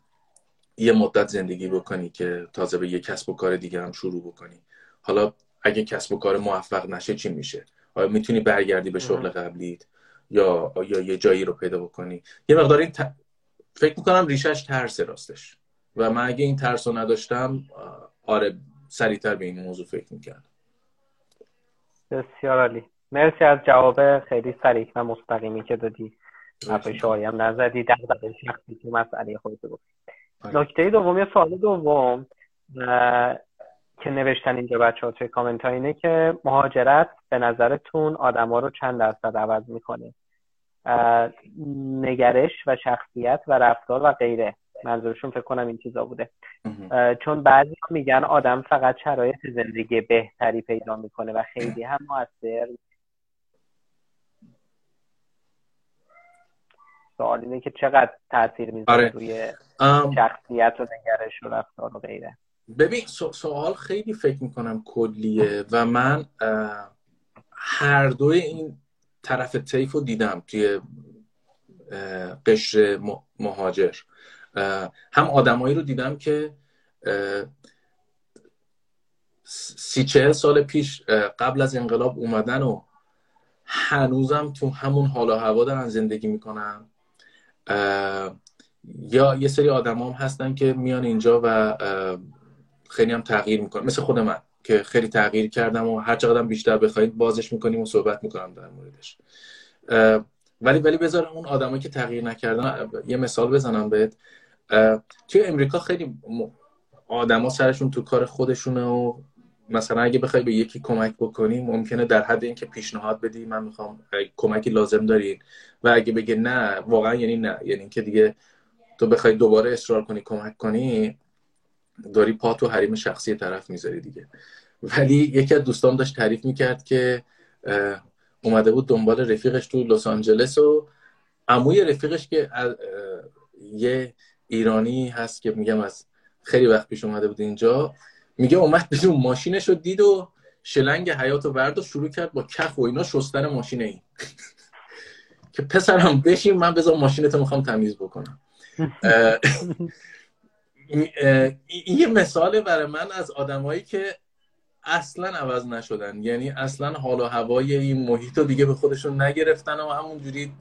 یه مدت زندگی بکنی که تازه به یه کسب و کار دیگه هم شروع بکنی. حالا اگه کسب و کار موفق نشه چی میشه؟ آیا می‌تونی برگردی به شغل قبلیت؟ یا یا یه جایی رو پیدا بکنی؟ یه مقدار این فکر می‌کنم ریشش ترس راستش. و من اگه این ترس رو نداشتم آره سریعتر به این موضوع فکر می‌کردم. بسیار عالی. مرسی از جواب خیلی سریع و مستقیمی که دادی. حرف شایی هم نزدی. در شخصی که مسئله خودت گفت آره. نکته دوم یا سوال دوم. که نوشتن اینجا بچه ها توی کامنت ها اینه که مهاجرت به نظرتون آدم ها رو چند درصد عوض می‌کنه؟ نگرش و شخصیت و رفتار و غیره. منظورشون فکر کنم این چیزا بوده. چون بعضی میگن آدم فقط شرایط زندگی بهتری پیدا می‌کنه و خیلی هم موثر. سوال اینه که چقدر تاثیر می‌ذاره آره. روی شخصیت و نگرش و رفتار و غیره. ببین سوال خیلی فکر می‌کنم کلیه و من هر دوی این طرف تیف رو دیدم توی قشر مهاجر. هم آدمایی رو دیدم که سی چهل سال پیش قبل از انقلاب اومدن و هنوزم تو همون حالا هوا دارن زندگی می‌کنن. یا یه سری آدم هم هستن که میان اینجا و خیلی هم تغییر می‌کنن مثل خود من که خیلی تغییر کردم و هر چقدر بیشتر بخواید بازش می‌کنیم و صحبت می‌کنم در موردش. ولی ولی بذار اون آدمایی که تغییر نکردن یه مثال بزنم بهت. توی امریکا خیلی آدما سرشون تو کار خودشونه و مثلا اگه بخوای به یکی کمک بکنی ممکنه در حد اینکه پیشنهاد بدی من می‌خوام کمکی لازم دارین. و اگه بگه نه واقعا یعنی نه. یعنی که دیگه تو بخوای دوباره اصرار کنی کمک کنی داری پا تو حریم شخصی طرف می‌ذاری دیگه. ولی یکی از دوستان داشت تعریف می‌کرد که اومده بود دنبال رفیقش تو لس آنجلس و عموی رفیقش که یه ایرانی هست که میگم از خیلی وقت پیش اومده بود اینجا میگه اومد بدون ماشینش رو دید و شلنگ حیات و ورد شروع کرد با کف و اینا شستن ماشین این. که پسرم بشین من بذار ماشینتو می‌خوام تمیز بکنم. این یه مثال برای من از آدمایی که اصلا عوض نشدن. یعنی اصلا حال و هوای این محیط رو دیگه به خودشون نگرفتن و همونجوری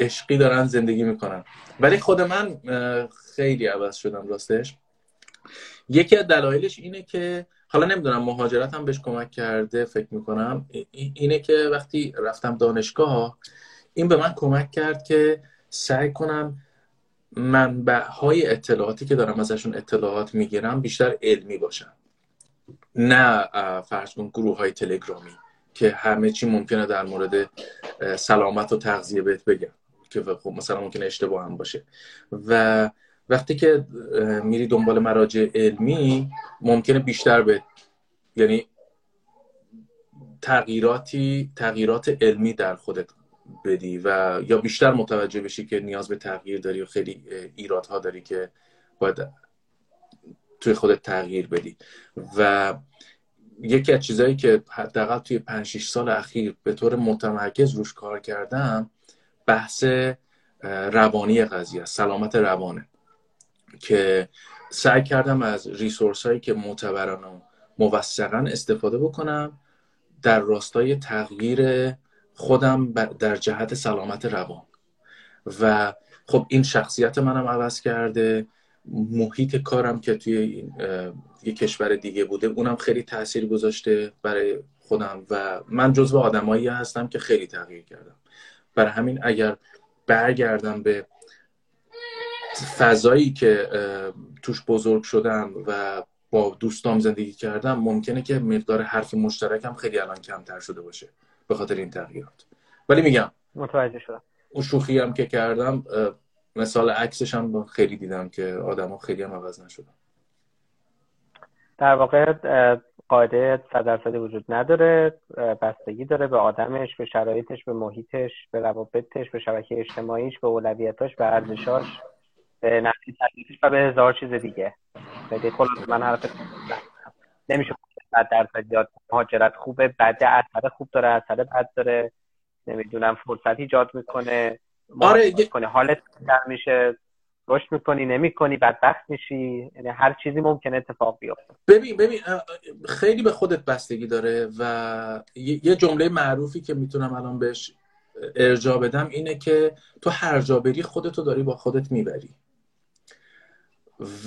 عشقی دارن زندگی می‌کنن. ولی خود من خیلی عوض شدم راستش. یکی از دلایلش اینه که حالا نمی‌دونم مهاجرت هم بهش کمک کرده فکر می‌کنم. اینه که وقتی رفتم دانشگاه این به من کمک کرد که سعی کنم منبع های اطلاعاتی که دارم ازشون اطلاعات می‌گیرم بیشتر علمی باشن. نه فرض کن گروه های تلگرامی که همه چی ممکنه در مورد سلامت و تغذیه بهت بگم که خب مثلا ممکنه اشتباه هم باشه. و وقتی که میری دنبال مراجع علمی ممکنه بیشتر به یعنی تغییراتی تغییرات علمی در خودت بدی و یا بیشتر متوجه بشی که نیاز به تغییر داری و خیلی ایرادها داری که باید توی خودت تغییر بدی. و یکی از چیزهایی که حداقل توی 5 6 سال اخیر به طور متمرکز روش کار کردم بحث روانی قضیه سلامت روانه. که سعی کردم از ریسورس هایی که معتبران و موثقا استفاده بکنم در راستای تغییر خودم در جهت سلامت روان. و خب این شخصیت منم عوض کرده. محیط کارم که توی یه کشور دیگه بوده اونم خیلی تاثیر گذاشته برای خودم. و من جزو آدمایی هستم که خیلی تغییر کردم. برای همین اگر برگردم به فضایی که توش بزرگ شدم و با دوستام زندگی کردم ممکنه که مقدار حرف مشترکم خیلی الان کمتر شده باشه. به خاطر این تغییرات. ولی میگم متوجه شدم. اون شوخی هم که کردم مثال عکسش هم خیلی دیدم که آدما خیلی هم عوض نشدن. در واقع قاعده صد درصدی وجود نداره بستگی داره به آدمش به شرایطش به محیطش به روابطش به شبکه اجتماعیش به اولویتاش به ارزشاش به نفسی و به هزار چیز دیگه. خلاص من حرف نمیشه. صد درصد یاد مهاجرت خوبه بده اثر خوب داره اثر بد داره. نمی‌دونم فرصت ایجاد می‌کنه آره کنه حالت میشه. رشد می‌کنی نمی‌کنی بدبخت میشی. یعنی هر چیزی ممکنه اتفاق بیفته. ببین ببین خیلی به خودت بستگی داره و یه جمله معروفی که می‌تونم الان بهش ارجا بدم اینه که تو هر جا بری خودتو داری با خودت می‌بری.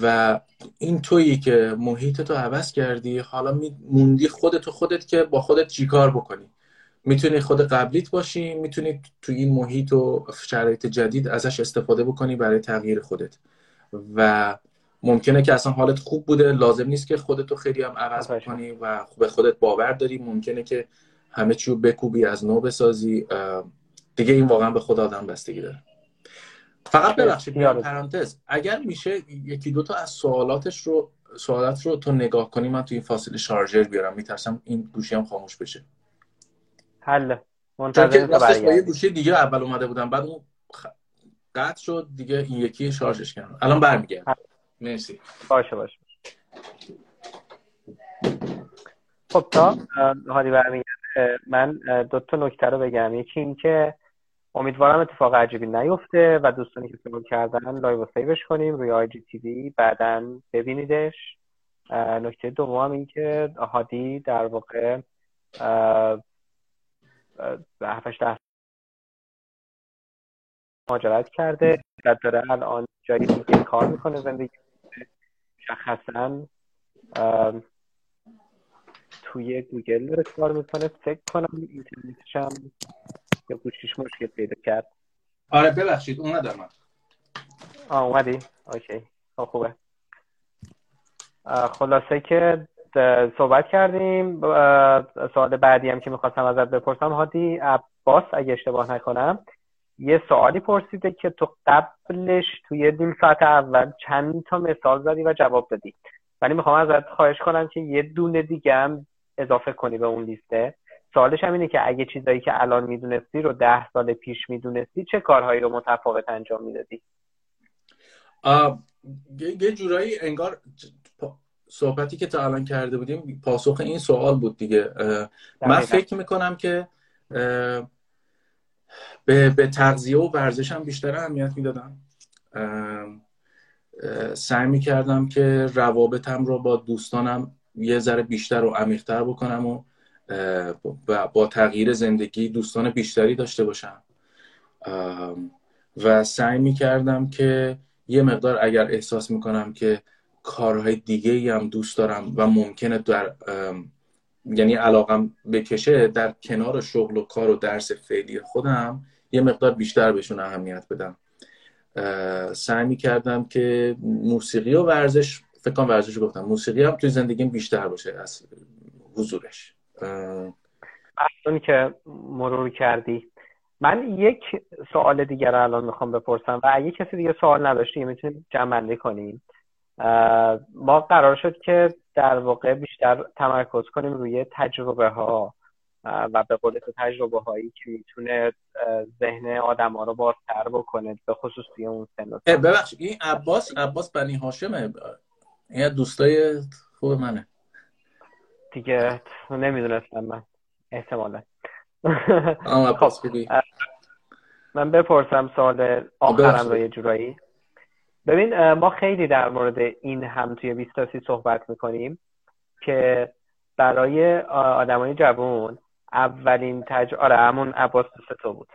و این تویی که محیط تو عوض کردی حالا موندی خودتو خودت که با خودت چیکار بکنی. می‌تونی خود قبلیت باشی می‌تونی تو این محیط و شرایط جدید ازش استفاده بکنی برای تغییر خودت. و ممکنه که اصلا حالت خوب بوده لازم نیست که خودتو خیلی هم عوض بکنی و به خودت باور داری. ممکنه که همه چیو بکوبی از نو بسازی. دیگه این واقعا به خود آدم بستگی داره. فقط ببخشید پرانتز اگر میشه یکی دوتا از سوالاتش رو سوالات رو تو نگاه کنی من تو این فاصله شارژر بیارم. میترسم این گوشی هم خاموش بشه. حل منتظر با یه گوشی دیگه اول اومده بودم بعد اون قطع شد دیگه این یکی شارژش کردم. الان برمیگردم. مرسی. باشه باشه. خب تا هادی برمیگرده من دو تا نکته رو بگم. یکی این که امیدوارم اتفاق عجیبی نیفته و دوستانی که سوال کردن live save ش کنیم روی IGTV بعدا ببینیدش. نکته دوم این که هادی در واقع هفتش مهاجرت کرده. و داره الان جایی که کار می‌کنه زندگی مشخصا توی گوگل داره کار می‌کنه. فکر کنم اینترنتش هم یا گوشیش مشکل پیدا کرد؟ آره ببخشید اومدم من آه اومدی؟ okay. خب خوبه. خلاصه که صحبت کردیم. سوال بعدی هم که می‌خواستم ازت بپرسم. هادی عباس اگه اشتباه نکنم یه سوالی پرسیده که تو قبلش توی نیم ساعت اول چند تا مثال زدی و جواب دادی. ولی می‌خوام ازت خواهش کنم که یه دونه دیگه هم اضافه کنی به اون لیسته. سوالش هم اینه که اگه چیزایی که الان می‌دونستی رو ده سال پیش می‌دونستی چه کارهایی رو متفاوت انجام می‌دادی؟ یه جورایی انگار صحبتی که تا الان کرده بودیم پاسخ این سوال بود دیگه. من فکر می‌کنم که به, به تغذیه و ورزش هم بیشتر اهمیت می‌دادم. سعی می‌کردم که روابطم رو با دوستانم یه ذره بیشتر و عمیقتر بکنم و با تغییر زندگی دوستان بیشتری داشته باشم. و سعی می‌کردم که یه مقدار اگر احساس می‌کنم که کارهای دیگه هم دوست دارم و ممکنه در یعنی علاقم بکشه در کنار شغل و کار و درس فعلی خودم یه مقدار بیشتر بهشون اهمیت بدم. سعی می کردم که موسیقی و ورزش فکر کنم ورزش گفتم موسیقی هم توی زندگیم بیشتر باشه از حضورش. اصلا که مرور کردی. من یک سوال دیگر الان می‌خوام بپرسم و اگه کسی دیگه سوال نداشتی می‌تونیم جمع کنیم ما قرار شد که در واقع بیشتر تمرکز کنیم روی تجربه ها و به قول تو تجربه هایی که می‌تونه ذهن آدم ها رو بازتر بکنه به خصوص توی اون سن ببخش این عباس عباس بنی هاشمه. این دوستای خوب منه. دیگه نمی‌دونستم من. احتمالا. خب، من بپرسم سوال آخرم رو یه جورایی. ببین ما خیلی در مورد این هم توی بیستاسی صحبت می‌کنیم که برای آدمای جوان اولین تج... آره همون عباس تو بود.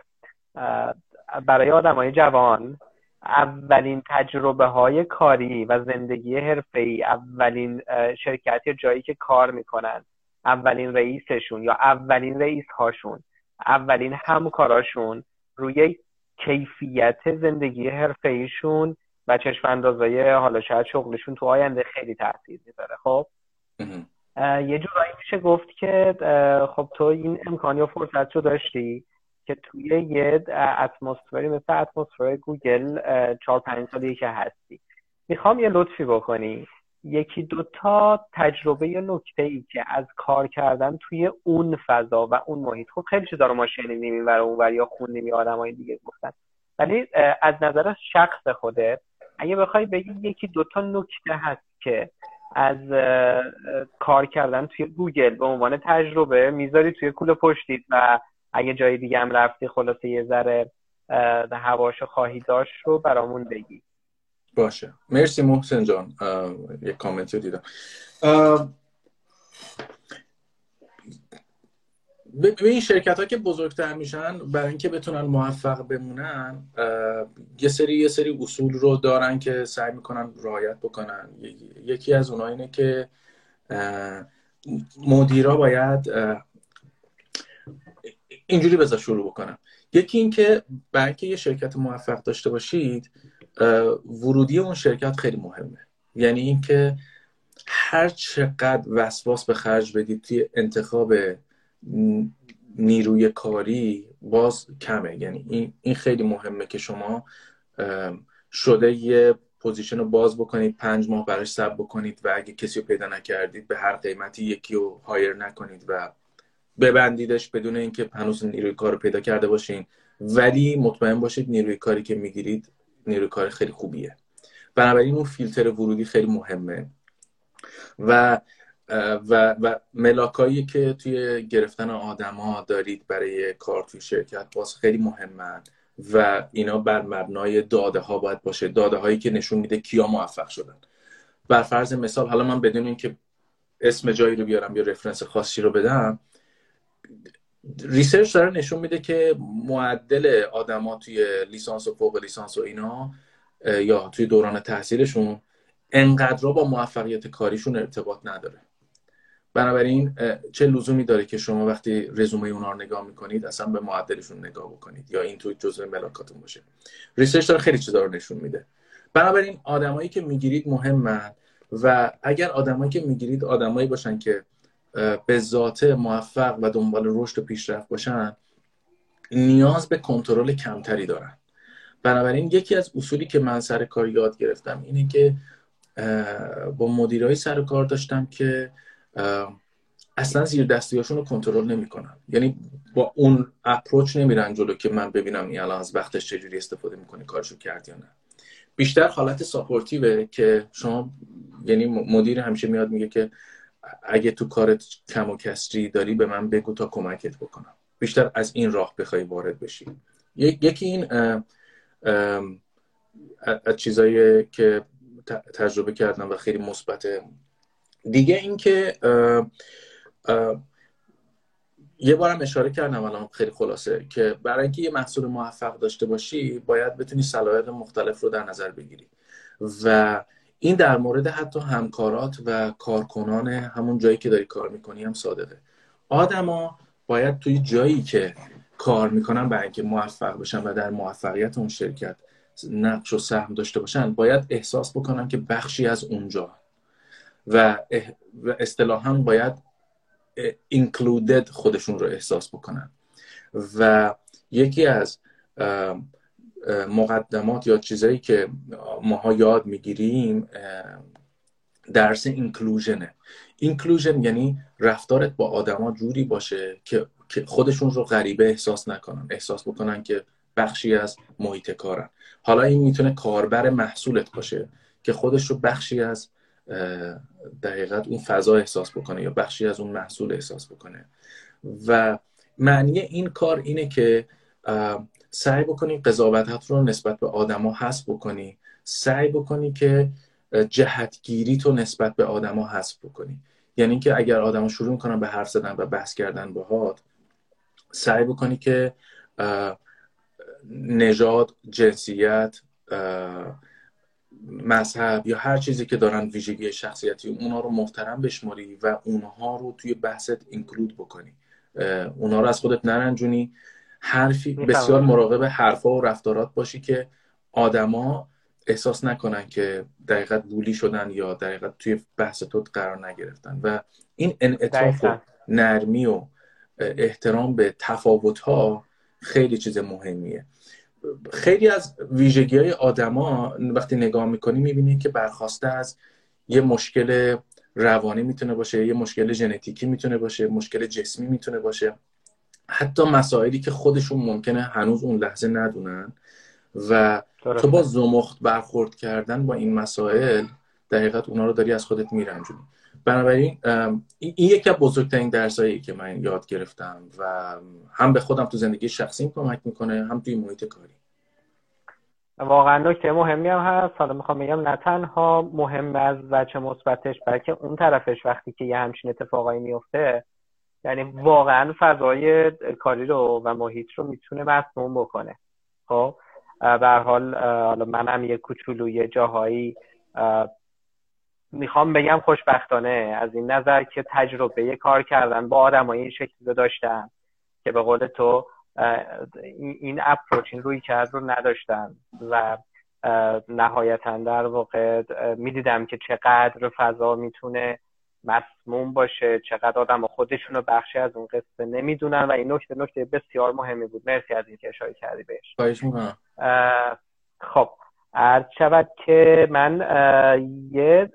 برای آدمای جوان اولین تجربه های کاری و زندگی ای اولین شرکت یا جایی که کار می‌کنن اولین رئیسشون یا اولین رئیس هاشون اولین همکاراشون روی کیفیت زندگی ایشون و چشم اندازای حالا شاید شغلشون تو آینده خیلی تاثیر می‌ذاره. خب؟ یه جورایی میشه گفت که خب تو این امکانی و فرصت رو داشتی که توی یه اتمسفری مثل اتمسفر گوگل چهار پنج سالی که هستی. می‌خوام یه لطفی بکنی. یکی دوتا تجربه یا نکته ای که از کار کردن توی اون فضا و اون محیط. خب خیلی چیزا رو ما شنیدیم و اونور یا خوندیم یا آدمای دیگه گفتن. ولی از نظر شخص خودت اگه بخوای بگی یکی دوتا نکته هست که از کار کردن توی گوگل به عنوان تجربه می‌ذاری توی کول پشتید و اگه جای دیگه هم رفتی خلاصه یه ذره هواشو خواهی داشت رو برامون بگی. باشه. مرسی محسن جان. یک کامنت رو دیدم. به این شرکت ها که بزرگتر میشن برای اینکه بتونن موفق بمونن یه سری یه سری اصول رو دارن که سعی می‌کنن رعایت بکنن. یکی از اونها اینه که مدیرا باید اینجوری بذار شروع بکنم. یکی اینکه برای اینکه یه شرکت موفق داشته باشید ورودی اون شرکت خیلی مهمه. یعنی اینکه هر چقدر وسواس به خرج بدید توی انتخاب نیروی کاری باز کمه. یعنی این, این خیلی مهمه که شما شده یه position رو باز بکنید پنج ماه براش صبر بکنید و اگه کسی رو پیدا نکردید به هر قیمتی یکی رو hire نکنید و ببندیدش بدون اینکه هنوز نیروی کار رو پیدا کرده باشین. ولی مطمئن باشید نیروی کاری که می‌گیرید نیروی کار خیلی خوبیه. بنابراین اون فیلتر ورودی خیلی مهمه. و و, و ملاکایی که توی گرفتن آدما دارید برای کار توی شرکت باز خیلی مهمن و اینا بر مبنای داده ها باید باشه. داده هایی که نشون میده کیا موفق شدن. بر فرض مثال حالا من بدون اینکه اسم جایی رو بیارم یا reference خاصی رو بدم research داره نشون میده که معدل آدما توی لیسانس و فوق لیسانس و اینا یا توی دوران تحصیلشون انقدر با موفقیت کاریشون ارتباط نداره. بنابراین چه لزومی داره که شما وقتی رزومه اونا رو نگاه می‌کنید اصلا به معدلشون نگاه بکنید یا این توی جزء ملاکاتون باشه. ریسرچ داره خیلی چیزا رو نشون میده. بنابراین آدمایی که می‌گیرید مهمن و اگر آدمایی که می‌گیرید آدمایی باشن که به ذات موفق و دنبال رشد و پیشرفت باشن نیاز به کنترل کمتری دارن. بنابراین یکی از اصولی که من سر کار یاد گرفتم اینه که با مدیرای سر کار داشتم که اصلا زیر دستیاشون رو کنترل نمی‌کنن. یعنی با اون اپروچ نمیرن جلو که من ببینم این الان از وقتش چجوری استفاده می‌کنه کارشو کرد یا نه. بیشتر حالت ساپورتیوه که شما یعنی مدیر همیشه میاد میگه که اگه تو کارت کم و کسری داری به من بگو تا کمکت بکنم. بیشتر از این راه بخوای وارد بشی. یکی این از چیزایی که تجربه کردم و خیلی مثبته. دیگه اینکه یه بارم اشاره کردم الان خیلی خلاصه که برای اینکه یه محصول موفق داشته باشی باید بتونی صلاحیت مختلف رو در نظر بگیری. و این در مورد حتی همکارات و کارکنان همون جایی که داری کار می‌کنی هم صادقه. آدما باید توی جایی که کار می‌کنن برای اینکه موفق بشن و در موفقیت اون شرکت نقش و سهم داشته باشن باید احساس بکنن که بخشی از اونجا. و اصطلاحا باید included خودشون رو احساس بکنن. و یکی از مقدمات یا چیزایی که ماها یاد می‌گیریم درس اینکلوژنه اینکلوژن یعنی رفتارت با آدما جوری باشه که خودشون رو غریبه احساس نکنن احساس بکنن که بخشی از محیط کارن. حالا این می‌تونه کاربر محصولت باشه که خودش رو بخشی از دقیقت اون فضا احساس بکنه یا بخشی از اون محصول احساس بکنه. و معنی این کار اینه که سعی بکنی قضاوتت رو نسبت به آدما حذف بکنی. سعی بکنی که جهتگیری تو نسبت به آدما حذف بکنی. یعنی اینکه اگر آدما شروع می‌کنن به حرف زدن و بحث کردن باهات سعی بکنی که نژاد جنسیت مذهب یا هر چیزی که دارن ویژگی شخصیتی اونا رو محترم بشماری و اونها رو توی بحثت اینکلود بکنی. اونها رو از خودت نرنجونی. حرفی بسیار مراقب حرفا و رفتارات باشی که آدما احساس نکنن که دقیقت بولی شدن یا دقیقت توی بحث تو قرار نگرفتن. و این انعطاف و نرمی و احترام به تفاوت ها خیلی چیز مهمیه. خیلی از ویژگی های آدما وقتی نگاه می‌کنی می‌بینی که برخواسته از یه مشکل روانی می‌تونه باشه یه مشکل ژنتیکی می‌تونه باشه مشکل جسمی می‌تونه باشه. حتی مسائلی که خودشون ممکنه هنوز اون لحظه ندونن و تو با زمخت برخورد کردن با این مسائل دقیقت اونا رو داری از خودت میرنجونی. بنابراین این یکی از بزرگترین درسایی که من یاد گرفتم و هم به خودم تو زندگی شخصیم کمک می‌کنه هم توی محیط کاری. واقعا نکته مهمی هم هست. حالا می‌خوام بگم نه تنها مهم از وجه مثبتش بلکه اون طرفش وقتی که یه همچین اتفاقایی میفته یعنی واقعا فضای کاری رو و محیط رو می‌تونه مسموم بکنه. خب به حال حالا منم یه کوچولو یه جاهایی می‌خوام بگم خوشبختانه از این نظر که تجربه کار کردن با آدم این شکلی رو داشتم که به قول تو این اپروچ این روی کرد رو نداشتن و نهایتا در واقع می‌دیدم که چقدر فضا می‌تونه مسموم باشه چقدر آدم خودشون رو بخشی از اون قصه نمی‌دونن و این نکته نکته بسیار مهمی بود. مرسی از اینکه اشاره کردی بهش. خب عرض شود که من یه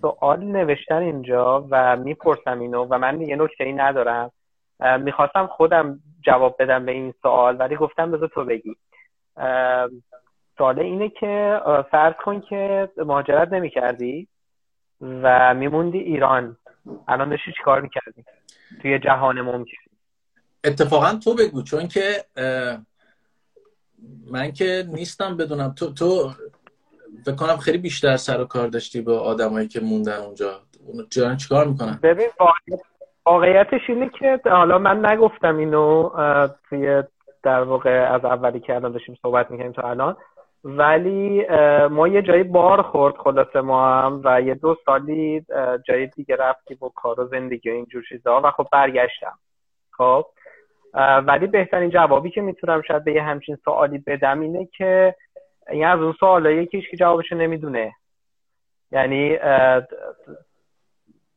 سوال نوشتن اینجا و می‌پرسم اینو و من یه نکته ای ندارم. می‌خواستم خودم جواب بدم به این سوال ولی گفتم بذار تو بگی. سوال اینه که فرض کن که مهاجرت نمی کردی و میموندی ایران. الان داشتی چیکار می‌کردی؟ توی جهان ممکن. اتفاقا تو بگو چون که من که نیستم بدونم. تو تو فکر کنم خیلی بیشتر سر و کار داشتی با آدمایی که موندن اونجا. چرا چیکار می‌کنن؟ ببین واقعیتش اینه که حالا من نگفتم اینو توی در واقع از اولی که الان داشتیم صحبت می‌کنیم تا الان. ولی ما یه جایی بار خورد خلاصه ما هم و یه دو سالی جای دیگه رفتی با کار و زندگی و اینجور چیزا. و خب برگشتم. خب. ولی بهترین جوابی که می‌تونم شاید به یه همچین سوالی بدم اینه که این از اون سوالایی که که جوابشو نمی‌دونه. یعنی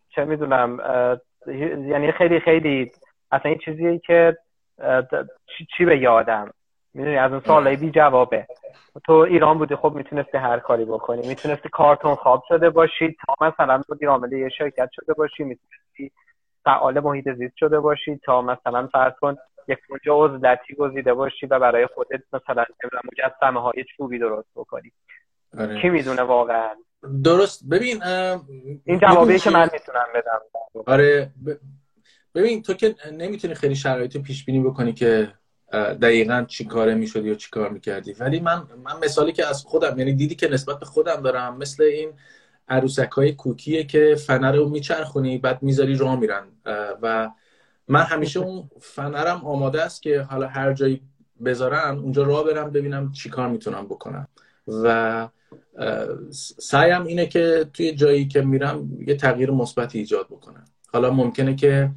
چه می‌دونم یعنی خیلی خیلی اصلا این چیزیه که چی به یادم؟ می‌دونی از اون سوالای بی جوابه تو ایران بودی خب می‌تونستی هر کاری بکنی. می‌تونستی کارتون خواب شده باشی تا مثلا بودی عامل یه شرکت شده باشی می‌تونستی فعال محیط زیست شده باشی تا مثلا فرض کن یک کجا عزلتی گزیده باشی و برای خودت مثلا مجسمه های چوبی درست بکنی. آره. کی می‌دونه واقعا؟ درست. ببین این جوابی که من می‌تونم بدم. آره ببین تو که نمی‌تونی خیلی شرایط پیش بینی بکنی که دقیقا چی کاره می‌شدی یا چی کار می‌کردی. ولی من من مثالی که از خودم یعنی دیدی که نسبت به خودم دارم مثل این عروسک های کوکیه که فنر رو میچرخونی بعد می‌ذاری راه میرن. و من همیشه اون فنرم آماده است که حالا هر جایی بذارن اونجا راه برم ببینم چی کار می‌تونم بکنم. و سعیم اینه که توی جایی که میرم یه تغییر مثبتی ایجاد بکنم. حالا ممکنه که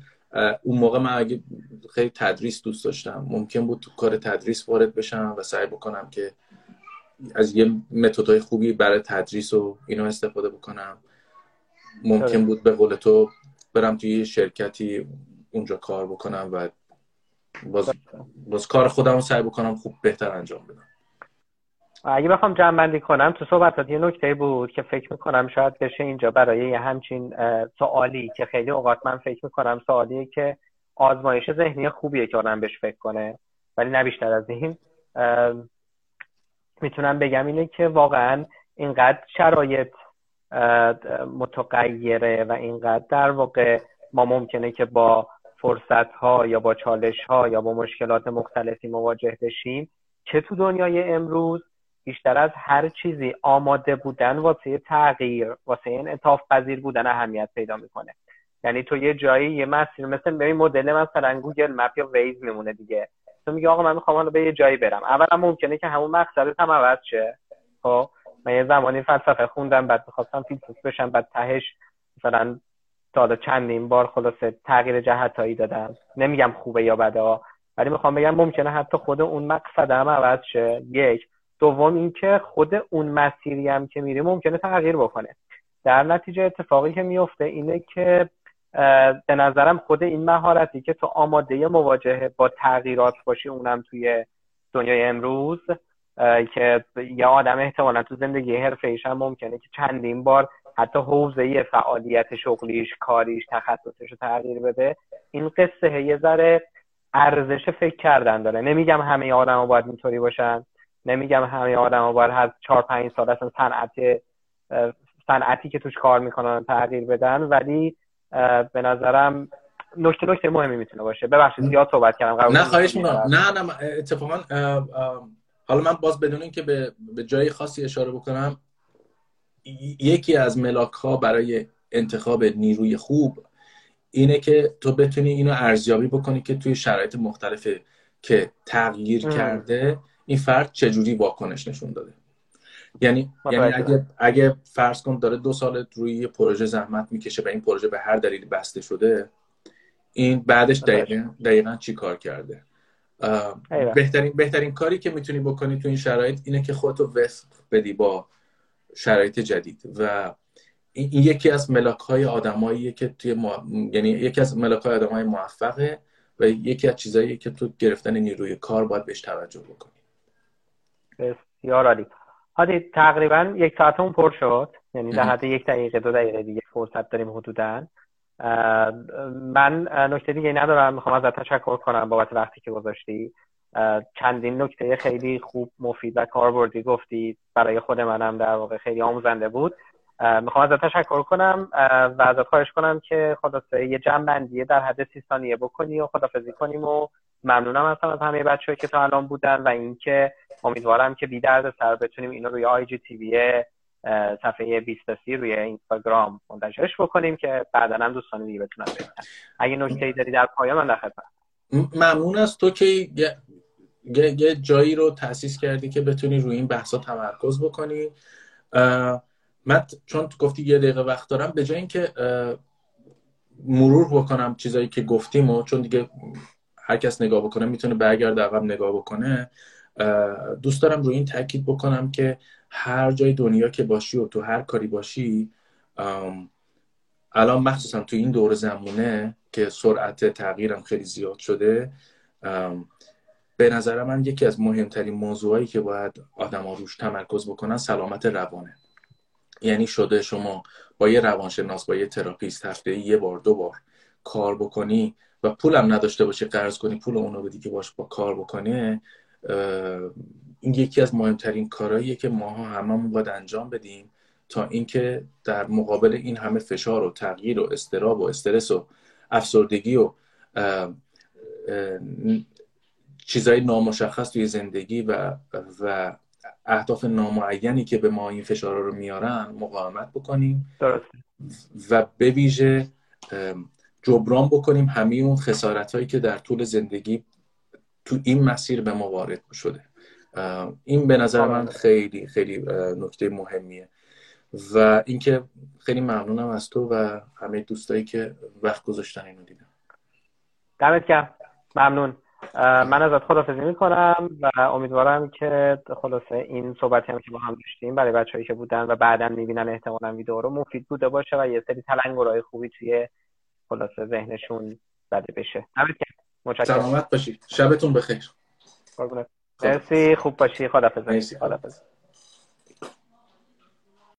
اون موقع من اگه خیلی تدریس دوست داشتم. ممکن بود تو کار تدریس وارد بشم و سعی بکنم که از یه متدهای خوبی برای تدریس و اینو استفاده بکنم. ممکن آره. بود به قول تو برم توی یه شرکتی اونجا کار بکنم و باز, باز کار خودم رو سعی بکنم خوب بهتر انجام بدم. اگه بخوام جمع کنم تو صحبتات یه نکته بود که فکر می‌کنم شاید بشه اینجا برای یه همچین سوالی که خیلی اوقات من فکر می‌کنم سوالیه که آزمایش ذهنی خوبیه که آدم بهش فکر کنه ولی نه بیشتر از این. می‌تونم بگم اینه که واقعا اینقدر شرایط متغیره و اینقدر در واقع ما ممکنه که با فرصت ها یا با چالش ها یا با مشکلات مختلفی مواجه بشیم که تو دنیای امروز بیشتر از هر چیزی آماده بودن واسه تغییر واسه این انعطاف پذیر بودن اهمیت پیدا می‌کنه. یعنی تو یه جایی یه مسیر مثل ببین مدل مثلا Google Map یا Waze میمونه دیگه. تو میگه آقا من می‌خوام حالا به یه جایی برم. اولا ممکنه که همون مقصدت هم عوض شه. خب؟ من یه زمانی فلسفه خوندم بعد می‌خواستم فیلسوف بشم بعد تهش مثلا تا چندین بار خلاصه تغییر جهتایی دادم. نمیگم خوبه یا بده ولی می‌خوام بگم ممکنه حتی خود اون مقصد هم عوض شه. یک دوم اینکه خود اون مسیری هم که میری ممکنه تغییر بکنه. در نتیجه اتفاقی که میفته اینه که به نظرم خود این مهارتی که تو آماده مواجهه با تغییرات باشی اونم توی دنیای امروز که یه آدم احتمالا تو زندگی حرفه هم ممکنه که چندین بار حتی حوزه فعالیت شغلیش کاریش تخصصش رو تغییر بده. این قصه یه ذره ارزش فکر کردن داره. نمیگم همه آدم ها باید اینطوری باشن. نمیگم همه آدم ها باید هر چهار پنج سال اصلا صنعت صنعتی که توش کار می‌کنن تغییر بدن. ولی به نظرم نکته نکته مهمی می‌تونه باشه. ببخشید زیاد صحبت کردم نه خواهش می‌کنم. نه نه اتفاقا حالا من باز بدون اینکه به به جای خاصی اشاره بکنم یکی از ملاک ها برای انتخاب نیروی خوب اینه که تو بتونی اینو ارزیابی بکنی که توی شرایط مختلف که تغییر کرده. این فرد چجوری واکنش نشون داده؟ یعنی یعنی اگه اگه فرض کن داره دو سال روی پروژه زحمت می‌کشه و این پروژه به هر دلیلی بسته شده این بعدش دقیقا, دقیقا چی کار کرده؟ بهترین بهترین کاری که می‌تونی بکنی تو این شرایط اینه که خودتو وفق بدی با شرایط جدید و این یکی از ملاک های آدماییه که توی یعنی یکی از ملاک های آدمای موفقه و یکی از چیزایی که تو گرفتن نیروی کار باید بهش توجه بکنی. بسیار عالی. هادی تقریبا یک ساعتمون پر شد. یعنی در حد یک دقیقه دو دقیقه دیگه فرصت داریم حدودا. من نکته دیگه ندارم. می‌خوام ازت تشکر کنم بابت وقتی که گذاشتی. چندین نکته خیلی خوب مفید و کاربردی گفتی. برای خود منم در واقع خیلی آموزنده بود. می‌خوام ازت تشکر کنم. و ازت خواهش کنم که خلاصه یه جمع بندیه در حد سی ثانیه بکنی و خدافزی کنیم و ممنونم هستم از همه بچه که تا الان بودن و اینکه امیدوارم که بی درد سر بتونیم اینو روی آی جی تی صفحه 20 روی اینستاگرام منتشرش بکنیم که بعدا هم دوستان دیگه بتونن ببینن. اگه نکته ای داری در پایان من در خدمت. ممنون از تو که یه, یه جایی رو تاسیس کردی که بتونی روی این بحثا تمرکز بکنی. من چون گفتی یه دقیقه وقت دارم به جای اینکه مرور بکنم چیزایی که گفتیم و چون دیگه هر کس نگاه بکنه می‌تونه برگرد عقب نگاه بکنه دوست دارم روی این تاکید بکنم که هر جای دنیا که باشی و تو هر کاری باشی الان مخصوصا تو این دور زمونه که سرعت تغییرم خیلی زیاد شده به نظر من یکی از مهمترین موضوعایی که باید آدم روش تمرکز بکنن سلامت روانه. یعنی شده شما با یه روانشناس با یه تراپیست هفته یه بار دو بار کار بکنی و پولم نداشته باشی قرض کنی پول اونو بدی که باش با کار بکنه این یکی از مهمترین کارهاییه که ماها هممون باید انجام بدیم تا اینکه در مقابل این همه فشار و تغییر و استراب و استرس و افسردگی و چیزهای نامشخص توی زندگی و و اهداف نامعینی که به ما این فشارها رو میارن مقاومت بکنیم. و به ویژه جبران بکنیم همه اون خسارت هایی که در طول زندگی تو این مسیر به ما وارد شده. این به نظر من خیلی خیلی نکته مهمیه و اینکه خیلی ممنونم از تو و همه دوستایی که وقت گذاشتن اینو دیدن. دمت گرم. ممنون. من ازت خدافزی می‌کنم و امیدوارم که خلاصه این صحبتی هم که با هم داشتیم برای بچههایی که بودن و بعدا می‌بینن احتمالا ویدیو رو مفید بوده باشه و یه سری تلنگرهای خوبی توی خلاصه ذهنشون زده بشه. متشکرم. سلامت باشید. شبتون بخیر. مرسی. خوب باشی. خدافظ مرسی. خدافظ